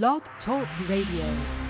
Blog Talk Radio.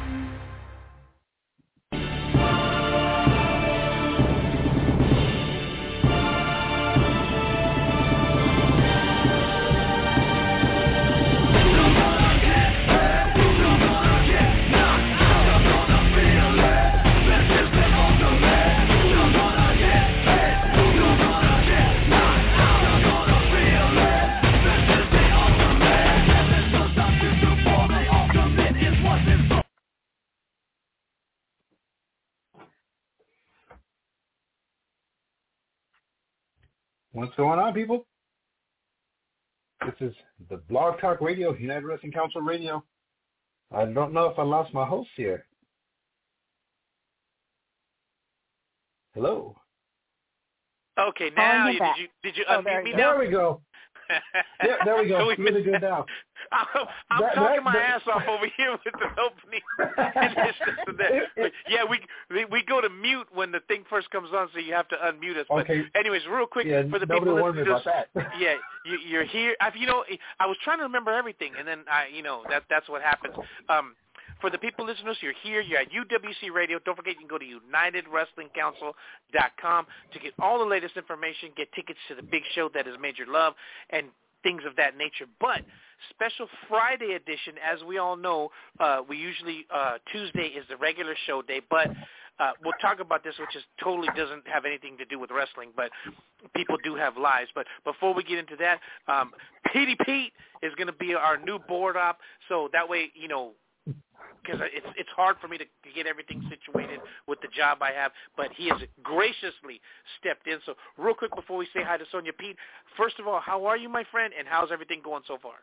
What's going on, people? This is the Blog Talk Radio, United Wrestling Council Radio. I don't know if I lost my host here. Hello. Okay, now you you, did you did you Oh, unmute there me now? There we go. Yeah, there we go. So we really missed- good now. I'm, I'm That- talking that- my that- ass off over here with the opening. and this, this. Yeah, we, we go to mute when the thing first comes on, so you have to unmute us. But Okay. anyways, real quick Yeah, for the people listening to about this, that. yeah, you, you're here. I, you know, I was trying to remember everything, and then I, you know, that that's what happens. Um, for the people listeners, you're here. You're at UWC Radio. Don't forget, you can go to UnitedWrestlingCouncil.com to get all the latest information, get tickets to the big show that is Major Love, and things of that nature. But special Friday edition, as we all know, uh, we usually uh, Tuesday is the regular show day, but uh, we'll talk about this, which is totally doesn't have anything to do with wrestling, but people do have lives. But before we get into that, um, Pete is going to be our new board op, so that way, you know, because it's it's hard for me to, to get everything situated with the job I have, but he has graciously stepped in. So real quick before we say hi to Sonia Pete, first of all, how are you, my friend, and how's everything going so far?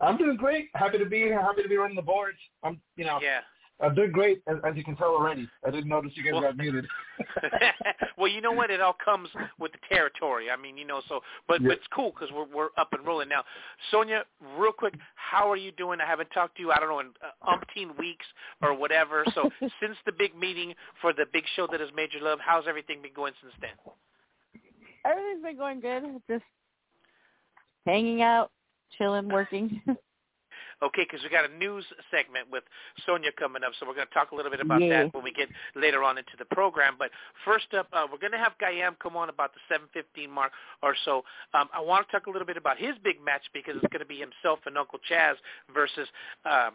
I'm doing great. Happy to be here. Happy to be running the boards. I'm, you know, Yeah. I'm doing great, as, as you can tell already. I didn't notice you guys Well- got muted. well, you know what? It all comes with the territory. I mean, you know, so but Yeah. but it's cool because we're we're up and rolling now. Sonia, real quick, how are you doing? I haven't talked to you. I don't know in uh, umpteen weeks or whatever. So since the big meeting for the big show that is Major Love, how's everything been going since then? Everything's been going good. Just hanging out, chilling, working. Okay, because we got a news segment with Sonia coming up, so we're going to talk a little bit about Yeah. that when we get later on into the program. But first up, uh, we're going to have Kayam come on about the 7:15 mark or so. Um, I want to talk a little bit about his big match because it's going to be himself and Uncle Chaz versus. Um,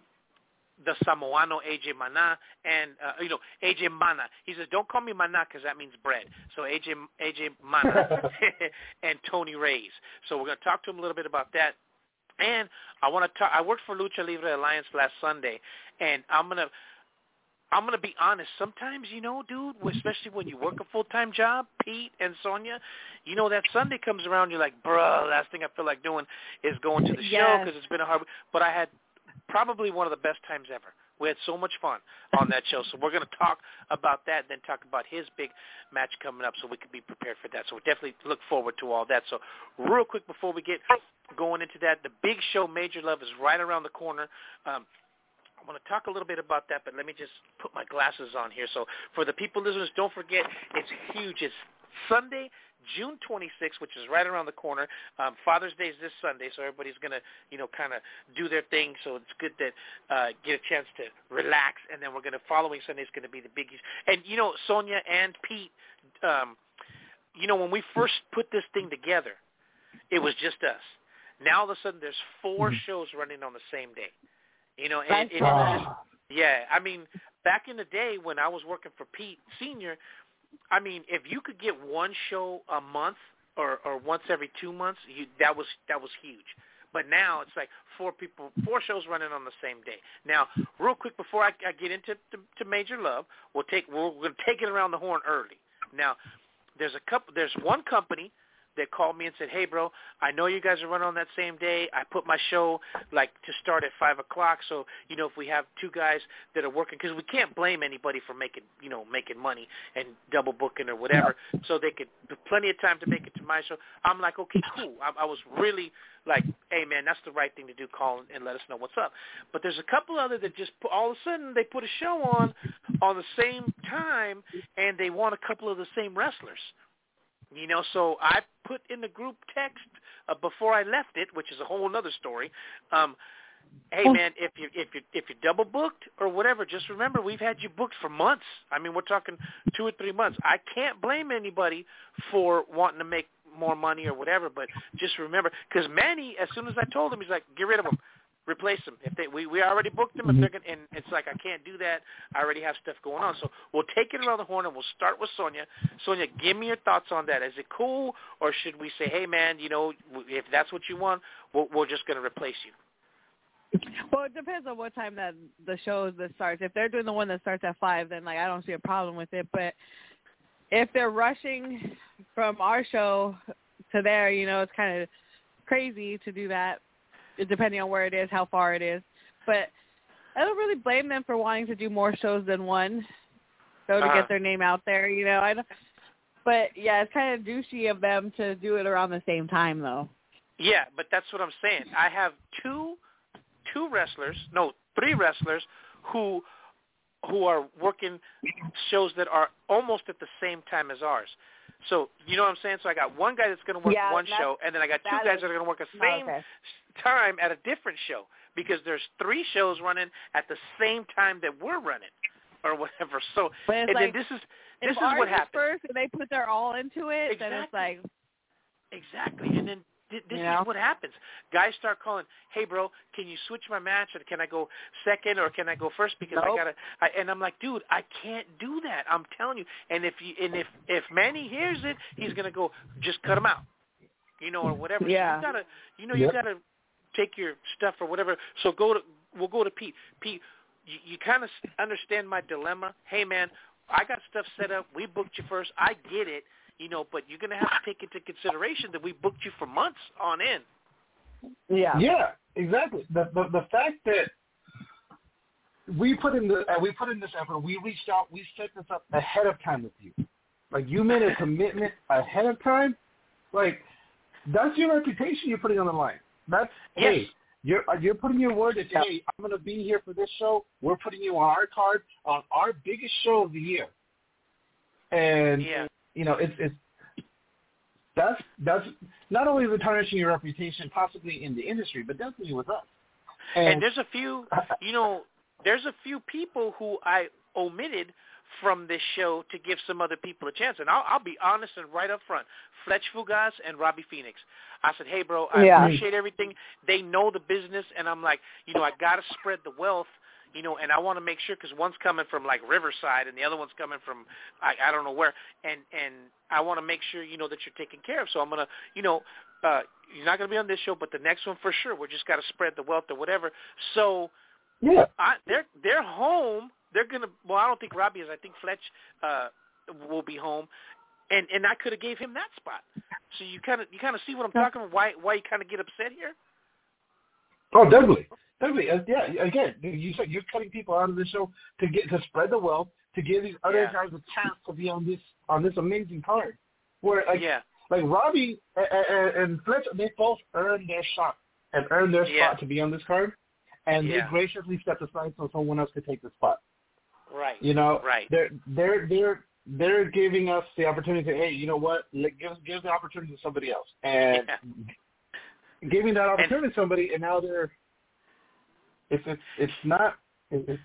the Samoano AJ Mana and uh, you know AJ Mana. He says, "Don't call me Mana because that means bread." So AJ AJ Mana and Tony Reyes. So we're going to talk to him a little bit about that. And I want to talk. I worked for Lucha Libre Alliance last Sunday, and I'm gonna. I'm gonna be honest. Sometimes, you know, dude, especially when you work a full time job, Pete and Sonia, you know that Sunday comes around, you're like, bruh, last thing I feel like doing is going to the show because it's been a hard. But I had probably one of the best times ever. We had so much fun on that show. So we're going to talk about that and then talk about his big match coming up so we can be prepared for that. So we definitely look forward to all that. So real quick before we get going into that, the big show Major Love is right around the corner. Um, I want to talk a little bit about that, but let me just put my glasses on here. So for the people listeners, don't forget, it's huge. It's Sunday, June 26th, which is right around the corner. Um, Father's Day is this Sunday, so everybody's going to, you know, kind of do their thing. So it's good that uh, get a chance to relax, and then we're going to following Sunday is going to be the biggies. And you know, Sonia and Pete, um, you know, when we first put this thing together, it was just us. Now all of a sudden, there's 4 Mhm. shows running on the same day. You know, and, and it's fun. just yeah, I mean, back in the day when I was working for Pete Senior, I mean, if you could get one show a month or or once every two months, you that was that was huge. But now it's like four people, four shows running on the same day. Now, real quick before I, I get into to, to Major Love, we'll take we're, we're going to take it around the horn early. Now, there's a couple. There's one company that called me and said, "Hey, bro, I know you guys are running on that same day. I put my show like to start at five o'clock. So you know, if we have two guys that are working, because we can't blame anybody for making you know making money and double booking or whatever. So they could plenty of time to make it to my show. I'm like, okay, cool. I, I was really like, hey man, that's the right thing to do. Call and let us know what's up. But there's a couple other that just put, all of a sudden they put a show on on the same time and they want a couple of the same wrestlers. You know, so I put in the group text uh, before I left it, which is a whole other story. Um, hey man, if you if you if you're double booked or whatever, just remember we've had you booked for months. I mean, we're talking two or three months. I can't blame anybody for wanting to make more money or whatever, but just remember, because Manny, as soon as I told him, he's like, get rid of him replace them. If they we we already booked them, Mm-hmm. if they're gonna, and it's like I can't do that. I already have stuff going on. So we'll take it around the horn and we'll start with Sonia. Sonia, give me your thoughts on that. Is it cool, or should we say, hey man, you know, if that's what you want, we're, we're just gonna replace you. Well, it depends on what time that the show that starts. If they're doing the one that starts at five, then like I don't see a problem with it. But if they're rushing from our show to there, you know, it's kind of crazy to do that, depending on where it is, how far it is. But I don't really blame them for wanting to do more shows than one, so to Uh-huh. get their name out there. You know, I don't. But yeah, it's kind of douchey of them to do it around the same time, though. Yeah, but that's what I'm saying. I have two two wrestlers, no, three wrestlers who who are working shows that are almost at the same time as ours. So you know what I'm saying? So I got one guy that's going to work Yeah, one show, and then I got two guys is- that are going to work the same okay. time at a different show because there's three shows running at the same time that we're running or whatever. So and like then this is this is what happens. first and they put their all into it, then it's Exactly. like Exactly. And then this Yeah. is what happens. Guys start calling, "Hey, bro, can you switch my match? Or can I go second, or can I go first? Because I gotta." I, and I'm like, "Dude, I can't do that. I'm telling you." And if you and if if Manny hears it, he's gonna go, "Just cut him out," you know, or whatever. So Yeah. you gotta, you know, you gotta take your stuff or whatever. So go to we'll go to Pete. Pete, you, you kind of understand my dilemma. Hey, man, I got stuff set up. We booked you first. I get it you know, but you're going to have to take into consideration that we booked you for months on end. yeah. Yeah, exactly. The the, the fact that we put in the uh, we put in this effort, we reached out, we set this up ahead of time with you. Like you made a commitment ahead of time. Like that's your reputation you're putting on the line. That's Yes. hey, you're uh, you're putting your word that hey, I'm going to be here for this show. We're putting you on our card on our biggest show of the year. And Yeah. You know, it's it's that's that's not only is it tarnishing your reputation possibly in the industry, but definitely with us. And there's a few, you know, there's a few people who I omitted from this show to give some other people a chance. And I'll, I'll be honest and right up front. Fletch Fugas and Robbie Phoenix. I said, hey, bro, I Yeah. appreciate everything. They know the business, and I'm like, you know, I got to spread the wealth, you know, and I want to make sure because one's coming from like Riverside and the other one's coming from I, I don't know where, and and I want to make sure you know that you're taken care of. So I'm gonna, you know, uh, you're not gonna be on this show, but the next one for sure. We just got to spread the wealth or whatever. So yeah, I, they're they're home. They're gonna. Well, I don't think Robbie is. I think Fletch uh, will be home, and and I could have gave him that spot. So you kind of you kind of see what I'm talking about. Why why you kind of get upset here? Oh, definitely, definitely. Uh, yeah, again, you said you're cutting people out of the show to get to spread the wealth to give these other Yeah. guys a chance to be on this on this amazing card. Where like yeah, like Robbie and, and, and Fletch, they both earned their shot and earned their Yeah. spot to be on this card, and Yeah. they graciously stepped aside so someone else could take the spot. right. You know, Right. They're they're they're they're giving us the opportunity to hey, you know what? Let, give give the opportunity to somebody else, and Yeah. Giving that opportunity to somebody, and now they're it's it's it's not it's, it's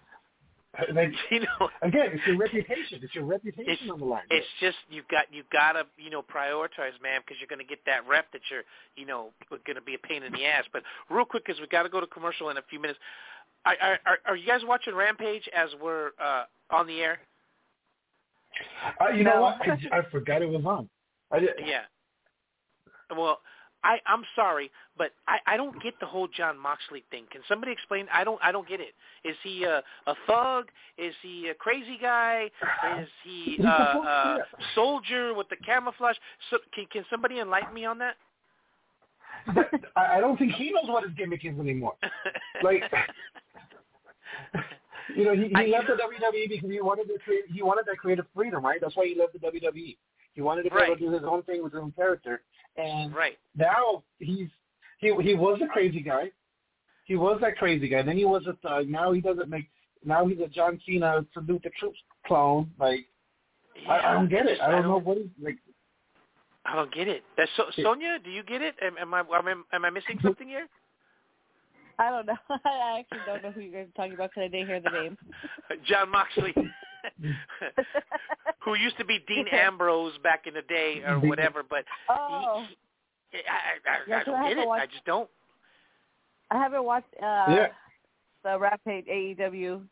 like You know, again, it's your reputation. It's your reputation It's- on the line. it's just you've got you've gotta you know prioritize, man, because you're gonna get that rep that you're you know gonna be a pain in the ass. But real quick, because we got to go to commercial in a few minutes. Are, are, are you guys watching Rampage as we're uh, on the air? Uh, you know what? I, I forgot it was on. I did, Yeah. Well, I I'm sorry, but I I don't get the whole Jon Moxley thing. Can somebody explain? I don't I don't get it. Is he a a thug? Is he a crazy guy? Is he a, uh, a soldier with the camouflage? So can can somebody enlighten me on that? But I I don't think he knows what his gimmick is anymore. Like, you know, he, he I- left the WWE because he wanted to create, he wanted that creative freedom, right? That's why he left the WWE. He wanted to be able to do his own thing with his own character, and right. now he's he he was a crazy guy. He was that crazy guy. Then he was a thug. Now he doesn't make. Now he's a John Cena salute the troops clone. Like I, I don't get it. just- I don't know what he's like. I don't get it. That's so, Sonia, do you get it? Am, am I am I am I missing something here? I don't know. I actually don't know who you guys are talking about because I didn't hear the name. Jon Moxley, who used to be Dean Ambrose back in the day or whatever, but oh. he, he, I, I, Yeah, I don't get haven't it. watched- I just don't. I haven't watched uh Yeah. the Rampage AEW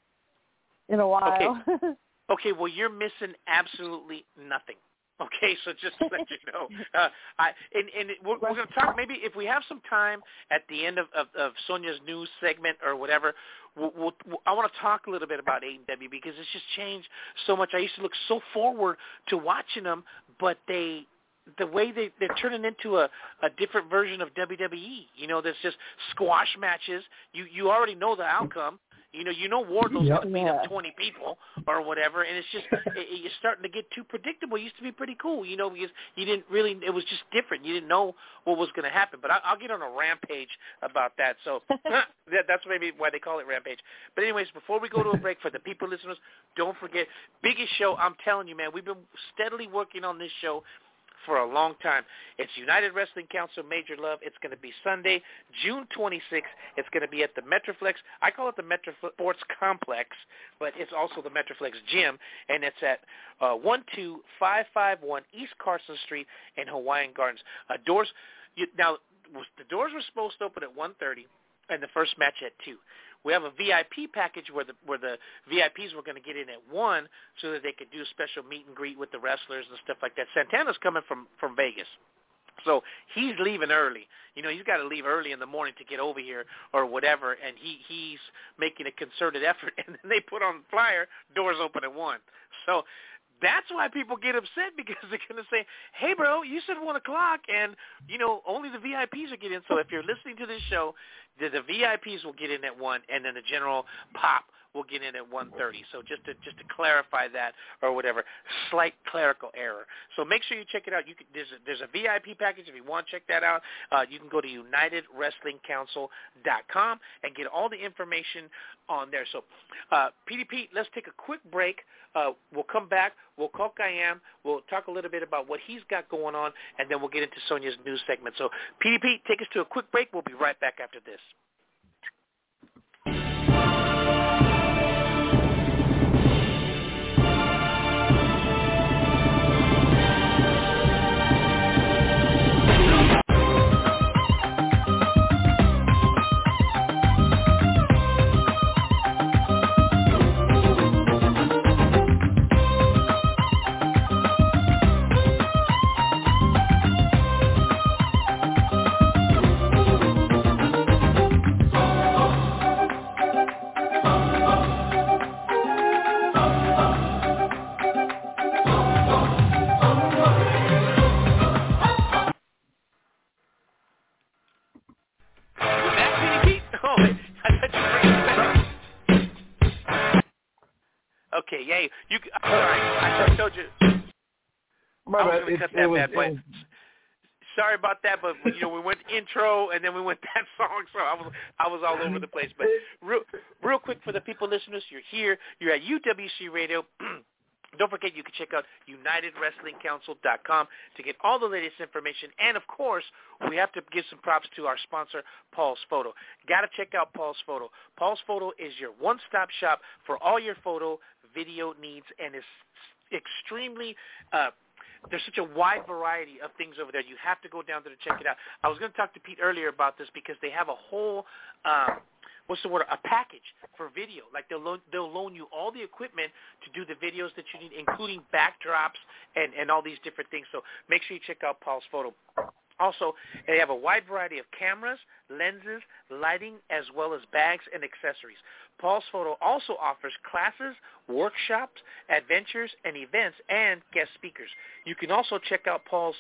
in a while. Okay. Okay, well you're missing absolutely nothing. Okay, so just to let you know, uh, I and, and we're, we're going to talk. Maybe if we have some time at the end of, of, of Sonia's news segment or whatever, we'll, we'll, I want to talk a little bit about AEW because it's just changed so much. I used to look so forward to watching them, but they the way they they're turning into a a different version of WWE. You know, there's just squash matches. You you already know the outcome. You know, you know Wardlow's Yep. going to beat Yeah. up 20 people or whatever, and it's just it, it's starting to get too predictable. It used to be pretty cool, you know, because you didn't really it was just different. You didn't know what was going to happen. But I, I'll get on a rampage about that. So that, that's maybe why they call it rampage. But anyways, before we go to a break, for the people listeners, don't forget biggest show. I'm telling you, man, we've been steadily working on this show for a long time. It's United Wrestling Council Major Love. It's going to be Sunday, June 26th. It's going to be at the Metroflex. I call it the Metroflex Sports Complex, but it's also the Metroflex Gym, and it's at uh, 12551 East Carson Street in Hawaiian Gardens. Uh, doors you, now the doors were supposed to open at 1:30, and the first match at two. We have a VIP package where the where the VIPs were going to get in at one, so that they could do a special meet and greet with the wrestlers and stuff like that. Santana's coming from from Vegas. So he's leaving early. You know, he's got to leave early in the morning to get over here or whatever, and he he's making a concerted effort. And then they put on the flyer, doors open at one. So that's why people get upset because they're going to say, "Hey, bro, you said one o'clock, and you know only the VIPs are getting in." So if you're listening to this show, the, the VIPs will get in at one, and then the general pop will get in at 1.30. So just to just to clarify that or whatever, slight clerical error. So make sure you check it out. You can, there's a, there's a VIP package if you want to check that out. Uh, you can go to UnitedWrestlingCouncil.com and get all the information on there. So, uh, PDP, let's take a quick break. Uh, we'll come back. We'll call Kayam. We'll talk a little bit about what he's got going on, and then we'll get into Sonia's news segment. So, PDP, take us to a quick break. We'll be right back after this. Okay, yay. You, I'm sorry. I told you. My I was bad. gonna It- cut that was- bad it Sorry about that, but you know we went intro and then we went that song, so I was I was all over the place. But real real quick for the people listeners, you're here, you're at UWC Radio. Don't forget you can check out UnitedWrestlingCouncil.com to get all the latest information. And of course, we have to give some props to our sponsor, Paul's Photo. Got to check out Paul's Photo. Paul's Photo is your one-stop shop for all your photo, video needs, and is extremely uh, there's such a wide variety of things over there. You have to go down there to check it out. I was going to talk to Pete earlier about this because they have a whole, um, what's the word, a package for video. Like they'll loan, they'll loan you all the equipment to do the videos that you need, including backdrops and and all these different things. So make sure you check out Paul's Photo. Also, they have a wide variety of cameras, lenses, lighting, as well as bags and accessories. Paul's Photo also offers classes, workshops, adventures, and events, and guest speakers. You can also check out Paul's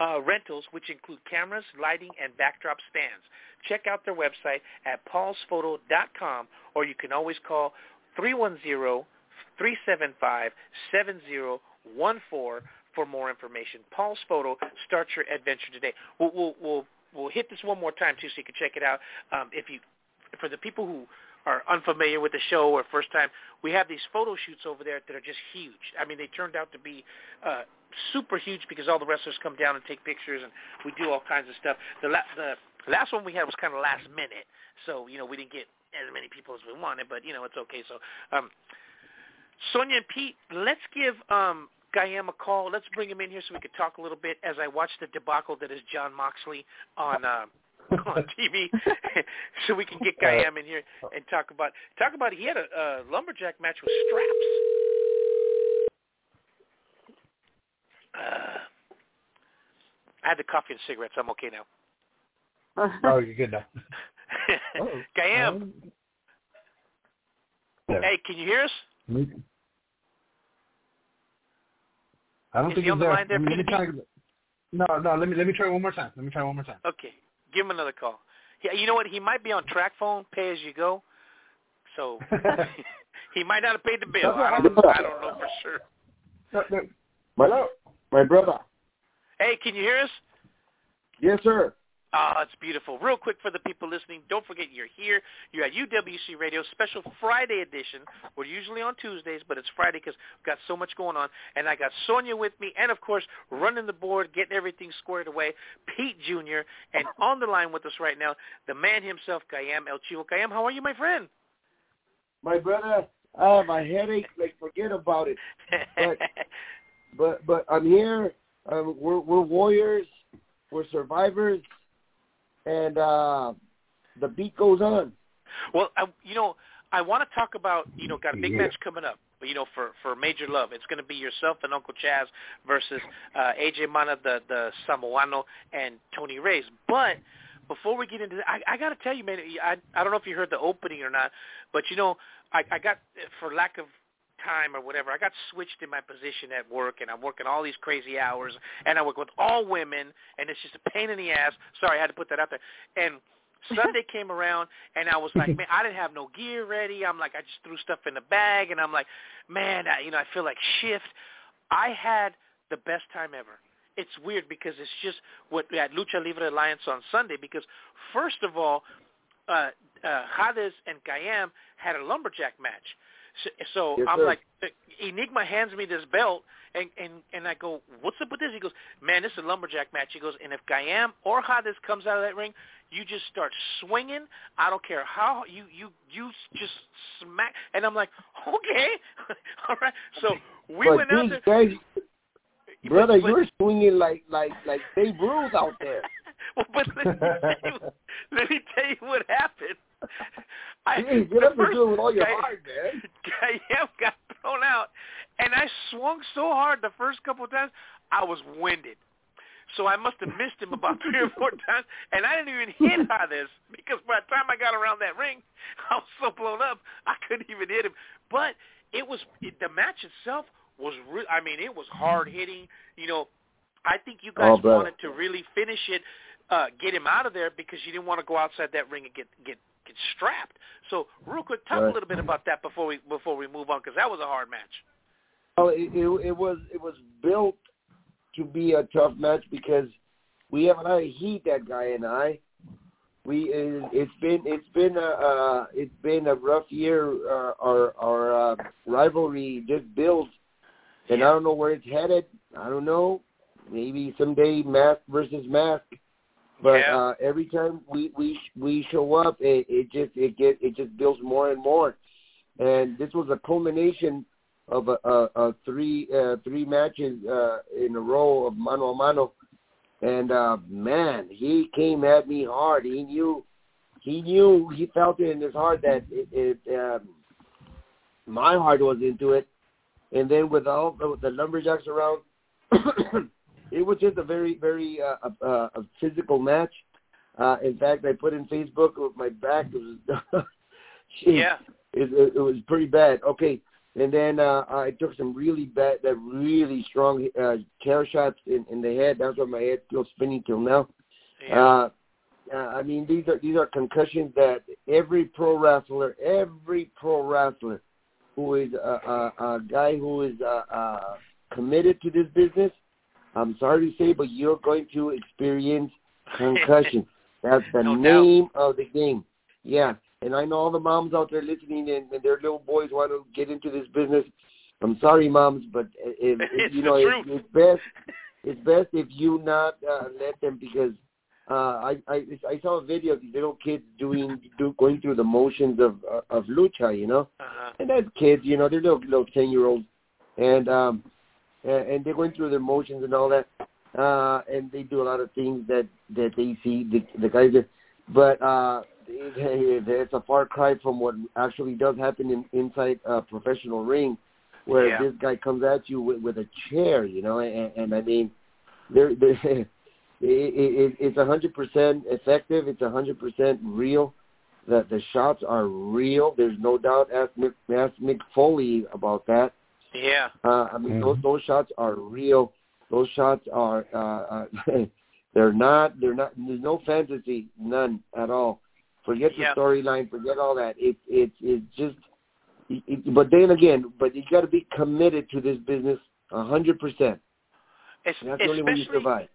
uh, rentals, which include cameras, lighting, and backdrop stands. Check out their website at paulsphoto.com, or you can always call 310-375-7014 for more information. Paul's Photo starts your adventure today. We'll, we'll, we'll, we'll hit this one more time, too, so you can check it out. Um, if you, for the people who are unfamiliar with the show or first time, we have these photo shoots over there that are just huge. I mean, they turned out to be uh, super huge because all the wrestlers come down and take pictures, and we do all kinds of stuff. The la- the last one we had was kind of last minute, so you know we didn't get as many people as we wanted, but you know it's okay. So, um, Sonia and Pete, let's give um, Kayam a call. Let's bring him in here so we could talk a little bit as I watch the debacle that is Jon Moxley on uh, on TV, so we can get Kayam in here and talk about talk about. He had a, a lumberjack match with straps. Uh, I had the coffee and cigarettes. I'm okay now. oh, you're good now. oh, Kayam. Um, hey, can you hear us? I don't Is think he on the there. line there, let me, try, No, no. Let me let me try one more time. Let me try one more time. Okay, give him another call. Yeah, you know what? He might be on track phone, pay as you go. So he might not have paid the bill. I don't, I don't know for sure. My, my brother. Hey, can you hear us? Yes, sir. Oh, it's beautiful. Real quick for the people listening, don't forget you're here. You're at UWC Radio, special Friday edition. We're usually on Tuesdays, but it's Friday because we've got so much going on. And I got Sonia with me, and of course, running the board, getting everything squared away, Pete Jr., and on the line with us right now, the man himself, Kayam El Chivo. Kayam, how are you, my friend? My brother, I have a headache. Like, forget about it. But, but, but I'm here. Um, we're, we're warriors. We're survivors and uh, the beat goes on. Well, I, you know, I want to talk about you know got a big yeah. match coming up. You know, for for Major Love, it's going to be yourself and Uncle Chaz versus uh, AJ Mana, the the Samoano, and Tony Reyes. But before we get into that, I, I got to tell you, man, I I don't know if you heard the opening or not, but you know, I, I got for lack of time or whatever, I got switched in my position at work, and I'm working all these crazy hours, and I work with all women, and it's just a pain in the ass. Sorry, I had to put that out there. And Sunday came around, and I was like, man, I didn't have no gear ready. I'm like, I just threw stuff in the bag, and I'm like, man, I, you know, I feel like shift. I had the best time ever. It's weird because it's just what at Lucha Libre Alliance on Sunday. Because first of all, uh, uh, Hades and Kayam had a lumberjack match. So, so yes, I'm sir. like, uh, Enigma hands me this belt, and and and I go, what's up with this? He goes, man, this is a lumberjack match. He goes, and if Kayam or Hades comes out of that ring, you just start swinging. I don't care how you you you just smack. And I'm like, okay, all right. So we but went out there. Guys, brother, but, you're swinging like like like Babe Ruth out there. Well, but let me, tell you, let me tell you what happened. I, Jeez, get up and do it with all your guy, heart, man. Got thrown out, and I swung so hard the first couple of times, I was winded. So I must have missed him about three or four times, and I didn't even hit Hades because by the time I got around that ring, I was so blown up I couldn't even hit him. But it was it, the match itself was real. I mean, it was hard hitting. You know, I think you oh, guys Oh, wanted to really finish it, uh, get him out of there because you didn't want to go outside that ring and get get get strapped. So real quick, talk a little bit about that before we before we move on because that was a hard match. Well, it, it, it was it was built to be a tough match because we have a lot of heat. That guy and I, we it, it's been it's been a uh, it's been a rough year. Uh, our our uh, rivalry just builds, and I don't know where it's headed. I don't know. Maybe someday mask versus mask. But Yeah. uh, every time we we we show up, it, it just it get it just builds more and more. And this was a culmination of a, a, a three uh, three matches uh, in a row of mano a mano, and uh, man, he came at me hard. He knew, he knew, he felt it in his heart that it, it um, my heart was into it, and then with all with the lumberjacks around, it was just a very very uh, uh, a physical match. Uh, in fact, I put in Facebook with my back. It was, Jeez, Yeah. it, it, was pretty bad. Okay, and then uh, I took some really bad, that really strong uh, chair shots in, in the head. That's why my head still spinning till now. Yeah. Uh, uh, I mean, these are these are concussions that every pro wrestler, every pro wrestler who is a, a, a guy who is uh, uh, committed to this business, I'm sorry to say, but you're going to experience concussion. That's the No doubt. name of the game. Yeah, and I know all the moms out there listening and, and their little boys want to get into this business. I'm sorry, moms, but if, if you know, it, it's best it's best if you not uh, let them because uh, I, I I saw a video of these little kids doing do, going through the motions of uh, of lucha, you know, Uh-huh. and as kids, you know, they're little little ten year olds, and um, and, and they're going through their motions and all that, uh, and they do a lot of things that that they see the the guys, do. but uh, it, it's a far cry from what actually does happen in, inside a professional ring, where Yeah. this guy comes at you with, with a chair, you know, and, and I mean, they're, they're it, it, it's a hundred percent effective. It's a hundred percent real. The the shots are real. There's no doubt. Ask Mick, ask Mick Foley about that. Yeah. Uh, I mean, those those shots are real. Those shots are uh, uh, they're not they're not. There's no fantasy, none at all. Forget the Yeah. storyline. Forget all that. It's it's it's just. It, it, but then again, but you got to be committed to this business a hundred percent. Es- And That's the only way you survive.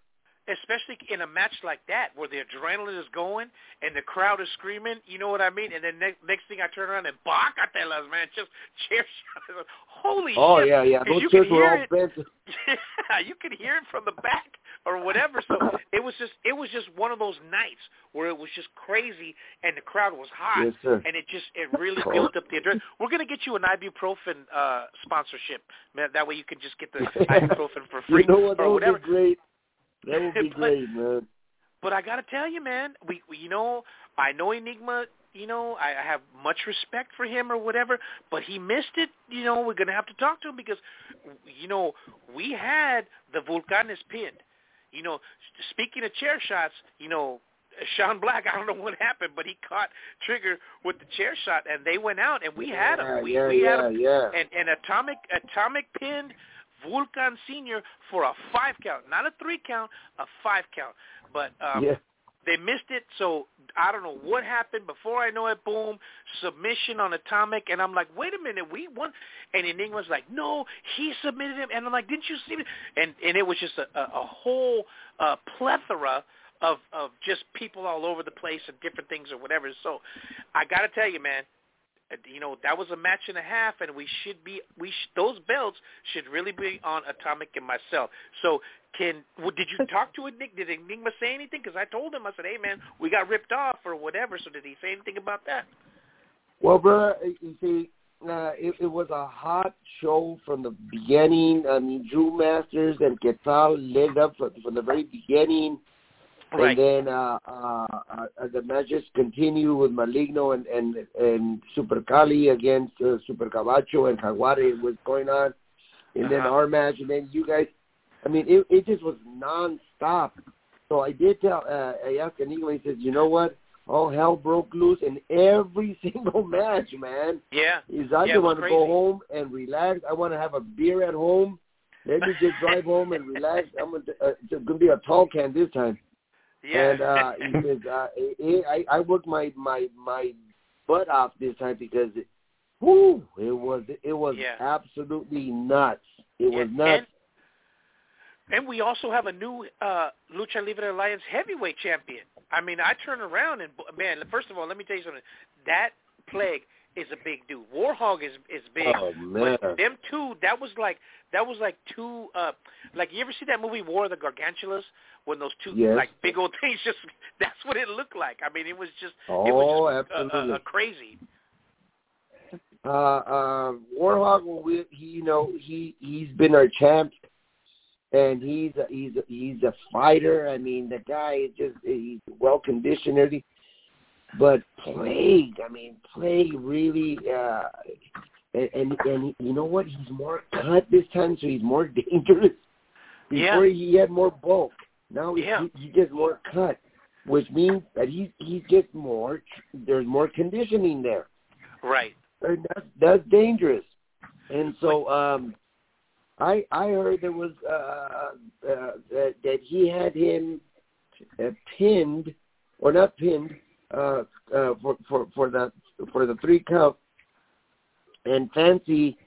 Especially in a match like that where the adrenaline is going and the crowd is screaming, you know what I mean? And then next next thing I turn around and bacatelas, man, just chair shots. Holy Oh shit. yeah, yeah. Those you chairs were hear all it. bent. yeah, you could hear it from the back or whatever. So it was just it was just one of those nights where it was just crazy and the crowd was hot Yes, sir. and it just it really built up the adrenaline. We're gonna get you an ibuprofen uh sponsorship, man. That way you can just get the ibuprofen for free You know what? Or whatever. great. That would be But- great, man. But I gotta tell you, man, we, we you know I know Enigma. You know I, I have much respect for him or whatever, but he missed it. You know we're gonna have to talk to him because you know we had the Vulcanes pinned. You know, speaking of chair shots, you know Sean Black. I don't know what happened, but he caught Trigger with the chair shot, and they went out, and we had yeah, him. We, yeah, we yeah, had him, yeah. and, and atomic atomic pinned Vulcan Senior for a five count, not a three count, a five count. But um, yeah. they missed it, so I don't know what happened. Before I know it, boom, submission on Atomic, and I'm like, wait a minute, we won. And Enigma's like, no, he submitted him, and I'm like, didn't you see it? And and it was just a, a, a whole uh, plethora of of just people all over the place and different things or whatever. So I got to tell you, man, you know that was a match and a half, and we should be we sh- those belts should really be on Atomic and myself. So can w- did you talk to Enigma? Did Enigma say anything? Because I told him I said, hey man, we got ripped off or whatever. So did he say anything about that? Well, brother, you see, uh, it, it was a hot show from the beginning. I mean, Drew Masters and Quetzal led up from, from the very beginning. Right. And then uh, uh, uh, the matches continue with Maligno and and, and Super Cali against uh, Super Cabacho and Jaguare was going on, and then Uh-huh. our match, and then you guys. I mean, it, it just was nonstop. So I did tell. Uh, I asked Enigma. He says, "You know what? All hell broke loose in every single match, man. Yeah. Is I Yeah, just want to go home and relax. I want to have a beer at home. Let me just drive home and relax. I'm gonna, uh, it's gonna be a tall can this time." Yeah. And uh, he says, uh, it, I, I worked my my my butt off this time because, it, whoo, it was it was Yeah. absolutely nuts. It was And- nuts. And we also have a new uh, Lucha Libre Alliance heavyweight champion. I mean, I turn around and man, first of all, let me tell you something. That plague is a big dude. Warhawk is is big. oh man, But them two, that was like that was like two. uh Like you ever see that movie War of the Gargantuas? When those two Yes. like big old things just that's what it looked like. I mean, it was just it oh was just uh, uh, absolutely. uh, crazy. uh, uh, Warhawk, well, we, he, you know, he he's been our champ, and he's a, he's a, he's a fighter. I mean, the guy is just he's well conditioned. everything. But Plague, I mean, Plague really, uh, and, and and you know what? He's more cut this time, so he's more dangerous. Before he had more bulk. Now he, Yeah. he, he gets more cut, which means that he he gets more. There's more conditioning there Right. and that's that's dangerous. And so um I I heard there was uh, uh that that he had him uh, pinned or not pinned uh uh for for for the for the three count and Fancy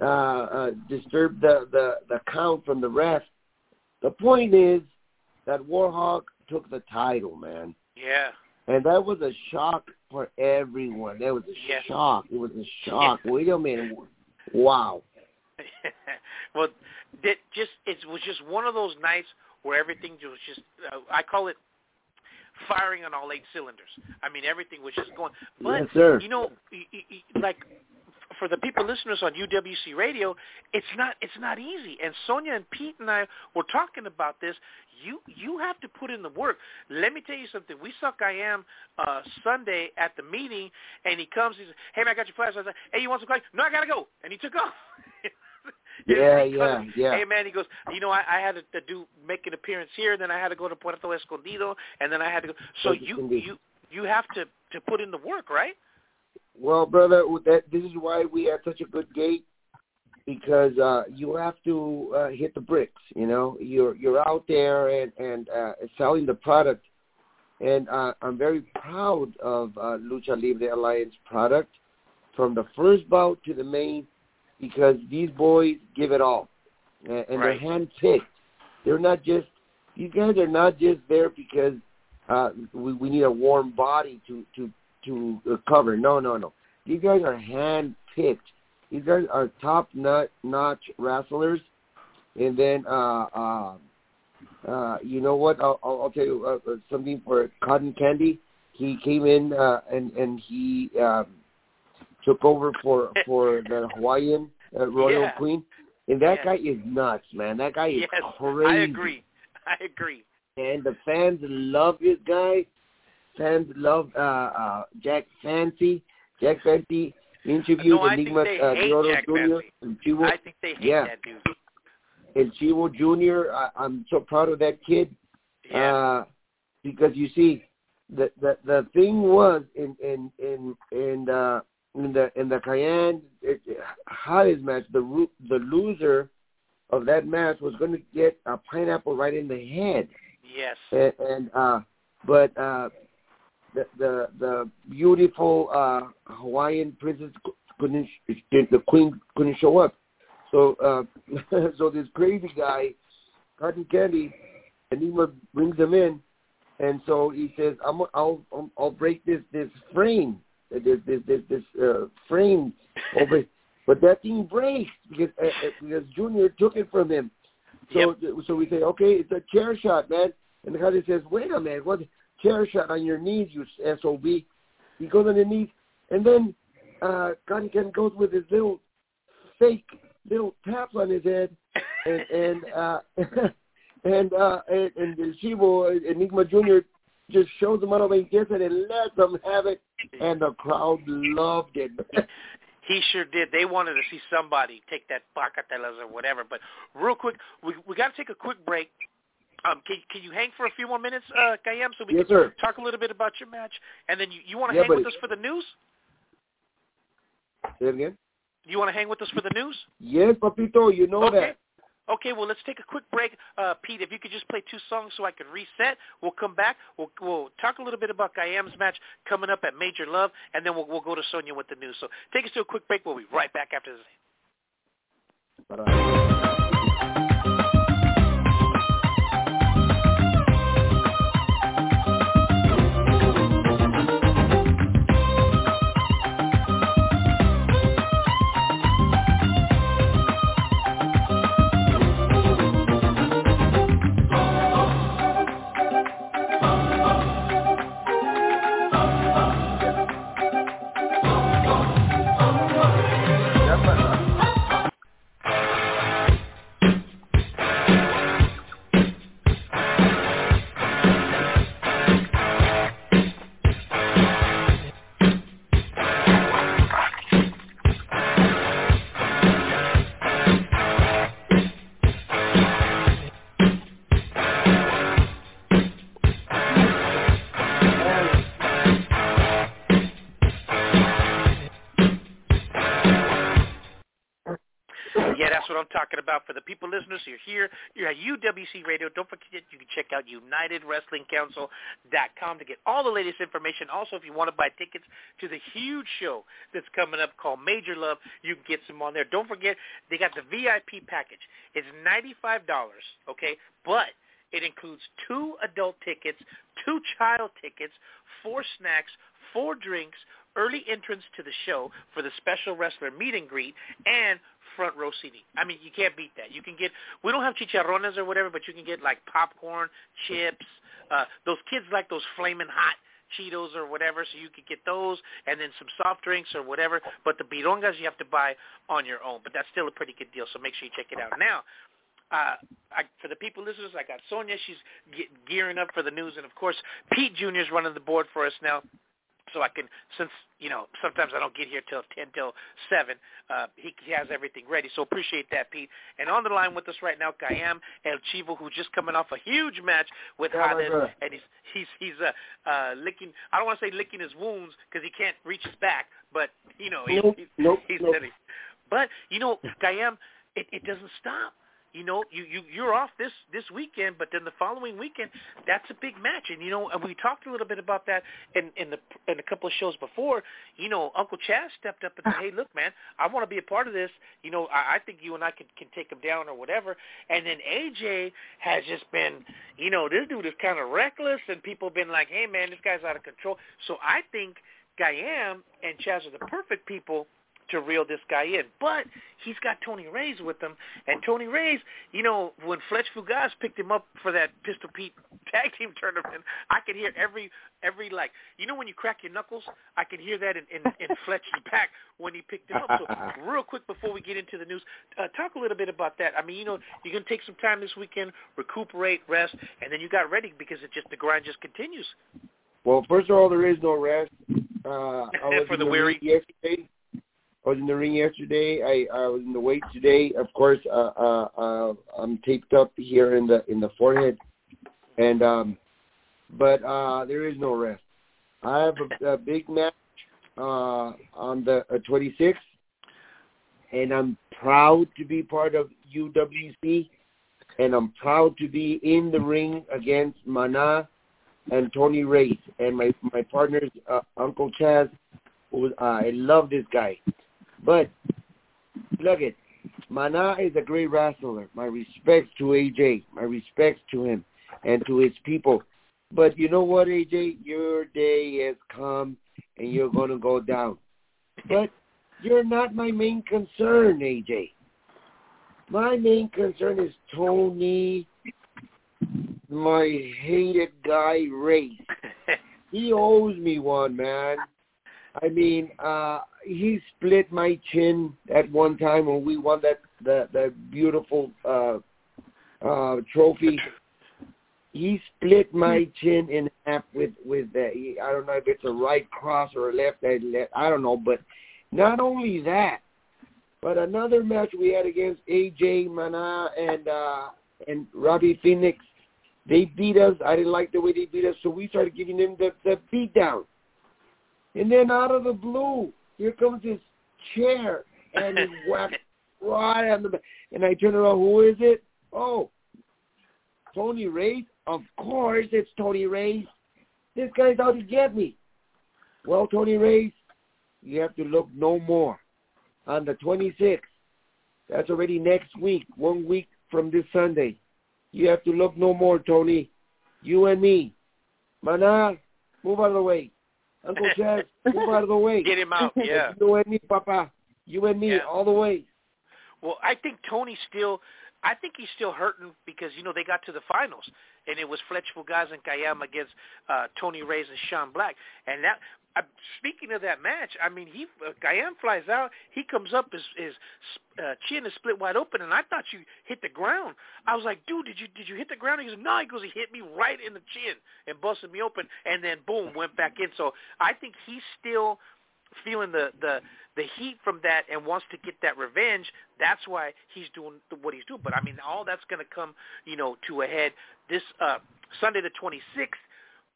uh uh disturbed the the the count from the ref. The point is that Warhawk took the title, man. Yeah. And that was a shock for everyone. That was a Yes. shock. It was a shock. Wait a minute. Wow. well, that just it was just one of those nights where everything was just uh, I call it firing on all eight cylinders. I mean, everything was just going. But yes, sir. you know, like for the people listeners on UWC radio, it's not it's not easy. And Sonia and Pete and I were talking about this. You you have to put in the work. Let me tell you something. We saw Kayam uh Sunday at the meeting, and he comes. He says, "Hey man, I got your flash." I said, "Hey, you want some coffee?" No, I gotta go. And he took off. yeah, yeah, yeah. Hey man, he goes. You know, I, I had to, to do make an appearance here, and then I had to go to Puerto Escondido, and then I had to go. So you you you have to to put in the work, right? Well, brother, that this is why we have such a good gate because uh you have to uh, hit the bricks. You know, you're you're out there and and uh, selling the product, and uh, I'm very proud of uh, Lucha Libre Alliance product from the first bout to the main because these boys give it all, and, and right. they're handpicked. They're not just these guys are not just there because uh, we we need a warm body to to to cover. No, no, no. These guys are hand picked. These guys are top nut notch wrestlers. And then, uh, uh, uh, you know what? I'll, I'll, I'll tell you uh, uh, something for Cotton Candy. He came in uh, and and he um, took over for for the Hawaiian uh, Royal Yeah. Queen. And that guy is nuts, man. That guy is yes, crazy. I agree. I agree. and the fans love this guy. Fans love uh, uh, Jack Fancy. Jack Fancy interviewed No, Enigma uh, Jr. And Chivo, I think they hate Yeah. that dude. and Chivo Jr. I, I'm so proud of that kid Yeah. uh, because you see, the the the thing was in in in in uh, in the in the Cayenne it, hottest match, the the loser of that match was going to get a pineapple right in the head. yes. and, and uh but uh the the the beautiful uh Hawaiian princess couldn't the queen couldn't show up. So uh so this crazy guy Cotton Candy Enigma brings him in. And so he says I'm I'll I'll, I'll break this this frame this this this this uh frame over but that thing breaks because uh, uh, because Junior took it from him. So so we say, okay, it's a chair shot, man. And the guy says, wait a minute, what chair shot on your knees, you SOB? He goes on the knees, and then uh Ken goes with his little fake little taps on his head, and and uh, and uh, and, and the Chivo Enigma Junior just shows him of and gets it and lets them have it, and the crowd loved it. He sure did. They wanted to see somebody take that bacatelas or whatever. But real quick, we we got to take a quick break. Um, can can you hang for a few more minutes, uh, Kayam, so we Yes, can sir. talk a little bit about your match, and then you you want to Yeah, hang with us for the news? Say it again. You want to hang with us for the news? Yes, Papito, you know okay. that. Okay, well, let's take a quick break. Uh, Pete, if you could just play two songs so I can reset, we'll come back. We'll, we'll talk a little bit about Kayam's match coming up at Major Love, and then we'll, we'll go to Sonia with the news. So take us to a quick break. We'll be right back after this. Para- talking about. For the people listeners, you're here. You're at UWC Radio. Don't forget you can check out UnitedWrestlingCouncil.com to get all the latest information. Also, if you want to buy tickets to the huge show that's coming up called Major Love, you can get some on there. Don't forget they got the VIP package. It's $95, okay? But it includes two adult tickets, two child tickets, four snacks, four drinks, early entrance to the show for the special wrestler meet and greet and front row seating. I mean, you can't beat that. You can get we don't have chicharrones or whatever, but you can get like popcorn, chips. Uh, those kids like those flaming hot Cheetos or whatever, so you could get those, and then some soft drinks or whatever. But the birongas you have to buy on your own, but that's still a pretty good deal. So make sure you check it out. Now, uh, I, for the people listeners, I got Sonia. She's ge- gearing up for the news, and of course, Pete Jr. is running the board for us now so I can, since you know, sometimes I don't get here till ten till seven. Uh, he, he has everything ready, so appreciate that, Pete. And on the line with us right now, Kayam El Chivo, who's just coming off a huge match with my Hades, and he's he's he's uh, uh, licking. I don't want to say licking his wounds because he can't reach his back, but you know, he, Nope, he's, nope, he's nope. steady. But you know, Kayam, it, it doesn't stop. You know, you you you're off this this weekend, but then the following weekend, that's a big match. And you know, and we talked a little bit about that in in the in a couple of shows before. You know, Uncle Chaz stepped up and said, "Hey, look, man, I want to be a part of this. You know, I, I think you and I can can take him down or whatever." And then AJ has just been, you know, this dude is kind of reckless, and people have been like, "Hey, man, this guy's out of control." So I think Kayam and Chaz are the perfect people to reel this guy in. But he's got Tony Reyes with him, and Tony Reyes, you know, when Fletch Fugaz picked him up for that Pistol Pete tag team tournament, I could hear every every like, you know, when you crack your knuckles, I could hear that in in, in Fletch's back when he picked him up. So real quick before we get into the news, uh, talk a little bit about that. I mean, you know, you're gonna take some time this weekend, recuperate, rest, and then you got ready because it just the grind just continues. Well, first of all, there is no rest. Uh, I was For the the weary. yesterday. I was in the ring yesterday. I, I was in the weight today. Of course, uh, uh, uh, I'm taped up here in the in the forehead, and um, but uh, there is no rest. I have a, a big match uh, on the uh, 26th, and I'm proud to be part of UWC, and I'm proud to be in the ring against Mana and Tony Reyes and my my partner's uh, Uncle Chaz. Uh, I love this guy, but look it, Mana is a great wrestler. My respects to AJ. My respects to him and to his people. But you know what, AJ? Your day has come, and you're going to go down. But you're not my main concern, AJ. My main concern is Tony, my hated guy, Race. He owes me one, man. I mean, uh he split my chin at one time when we won that that, that beautiful uh uh trophy. He split my chin in half with with that. I don't know if it's a right cross or a left. I left. I don't know, but not only that, but another match we had against AJ Mana and uh and Robbie Phoenix. They beat us. I didn't like the way they beat us, so we started giving them the, the beat down. And then out of the blue, here comes this chair and he whacked right on the back. And I turn around, who is it? Oh, Tony Reyes. Of course it's Tony Reyes. This guy's out to get me. Well, Tony Reyes, you have to look no more. On the 26th, that's already next week, one week from this Sunday. You have to look no more, Tony. You and me. Mana, move out of the way. Uncle Chaz, move out of the way. Get him out, yeah. You and me, Papa. You and me, Yeah. all the way. Well, I think Tony's still. I think he's still hurting because you know they got to the finals and it was Fletch Fugaz and Kayam against uh, Tony Reyes and Sean Black, and that. Uh, speaking of that match, I mean, he uh, Kayam flies out. He comes up, his his uh, chin is split wide open, and I thought you hit the ground. I was like, dude, did you did you hit the ground? He goes, no. He goes, he hit me right in the chin and busted me open, and then boom, went back in. So I think he's still feeling the the the heat from that and wants to get that revenge. That's why he's doing what he's doing. But I mean, all that's going to come, you know, to a head this uh, Sunday the 26th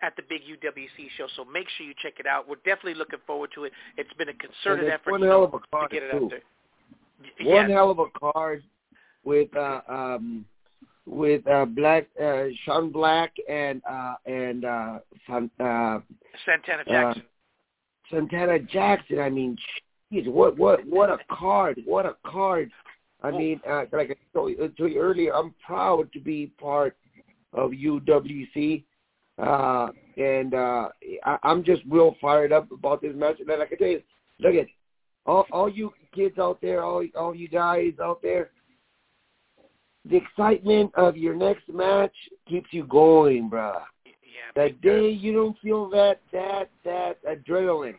at the big UWC show. So make sure you check it out. We're definitely looking forward to it. It's been a concerted effort one hell of a to card, get it too. out there. One yes. hell of a card with uh um with uh Black uh Sean Black and uh and uh, San, uh Santana Jackson. Santana Jackson. I mean, geez, what what what a card! What a card! I mean, uh, like I you, told you earlier, I'm proud to be part of UWC. Uh, and uh, I, I'm just real fired up about this match. And like I tell you, look at all, all you kids out there, all all you guys out there. The excitement of your next match keeps you going, bruh. Yeah. The day you don't feel that that that adrenaline,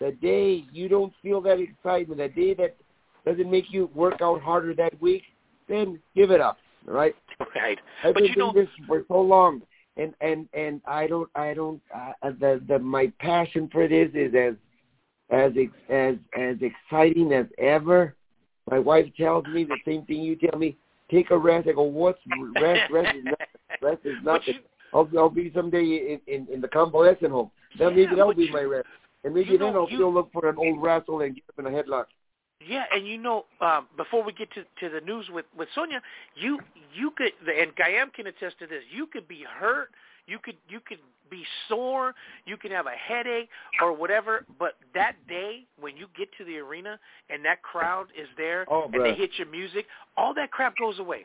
the day you don't feel that excitement, the day that doesn't make you work out harder that week, then give it up. All right. Right. I've But been you know, doing this for so long, and and and I don't I don't uh, the the my passion for this is as as as as exciting as ever. My wife tells me the same thing you tell me. Take a rest. I go, what's rest? Rest is nothing. Rest is nothing. I'll I'll be someday in in, in the convalescent home. Then maybe that'll be you- my rest, and maybe then I'll you- still look for an old wrestle and get him in a headlock. Yeah, and you know, um, before we get to, to the news with with Sonia, you you could, and Kayam can attest to this. You could be hurt, you could you could be sore, you can have a headache or whatever. But that day when you get to the arena and that crowd is there Oh, and they hit your music, all that crap goes away.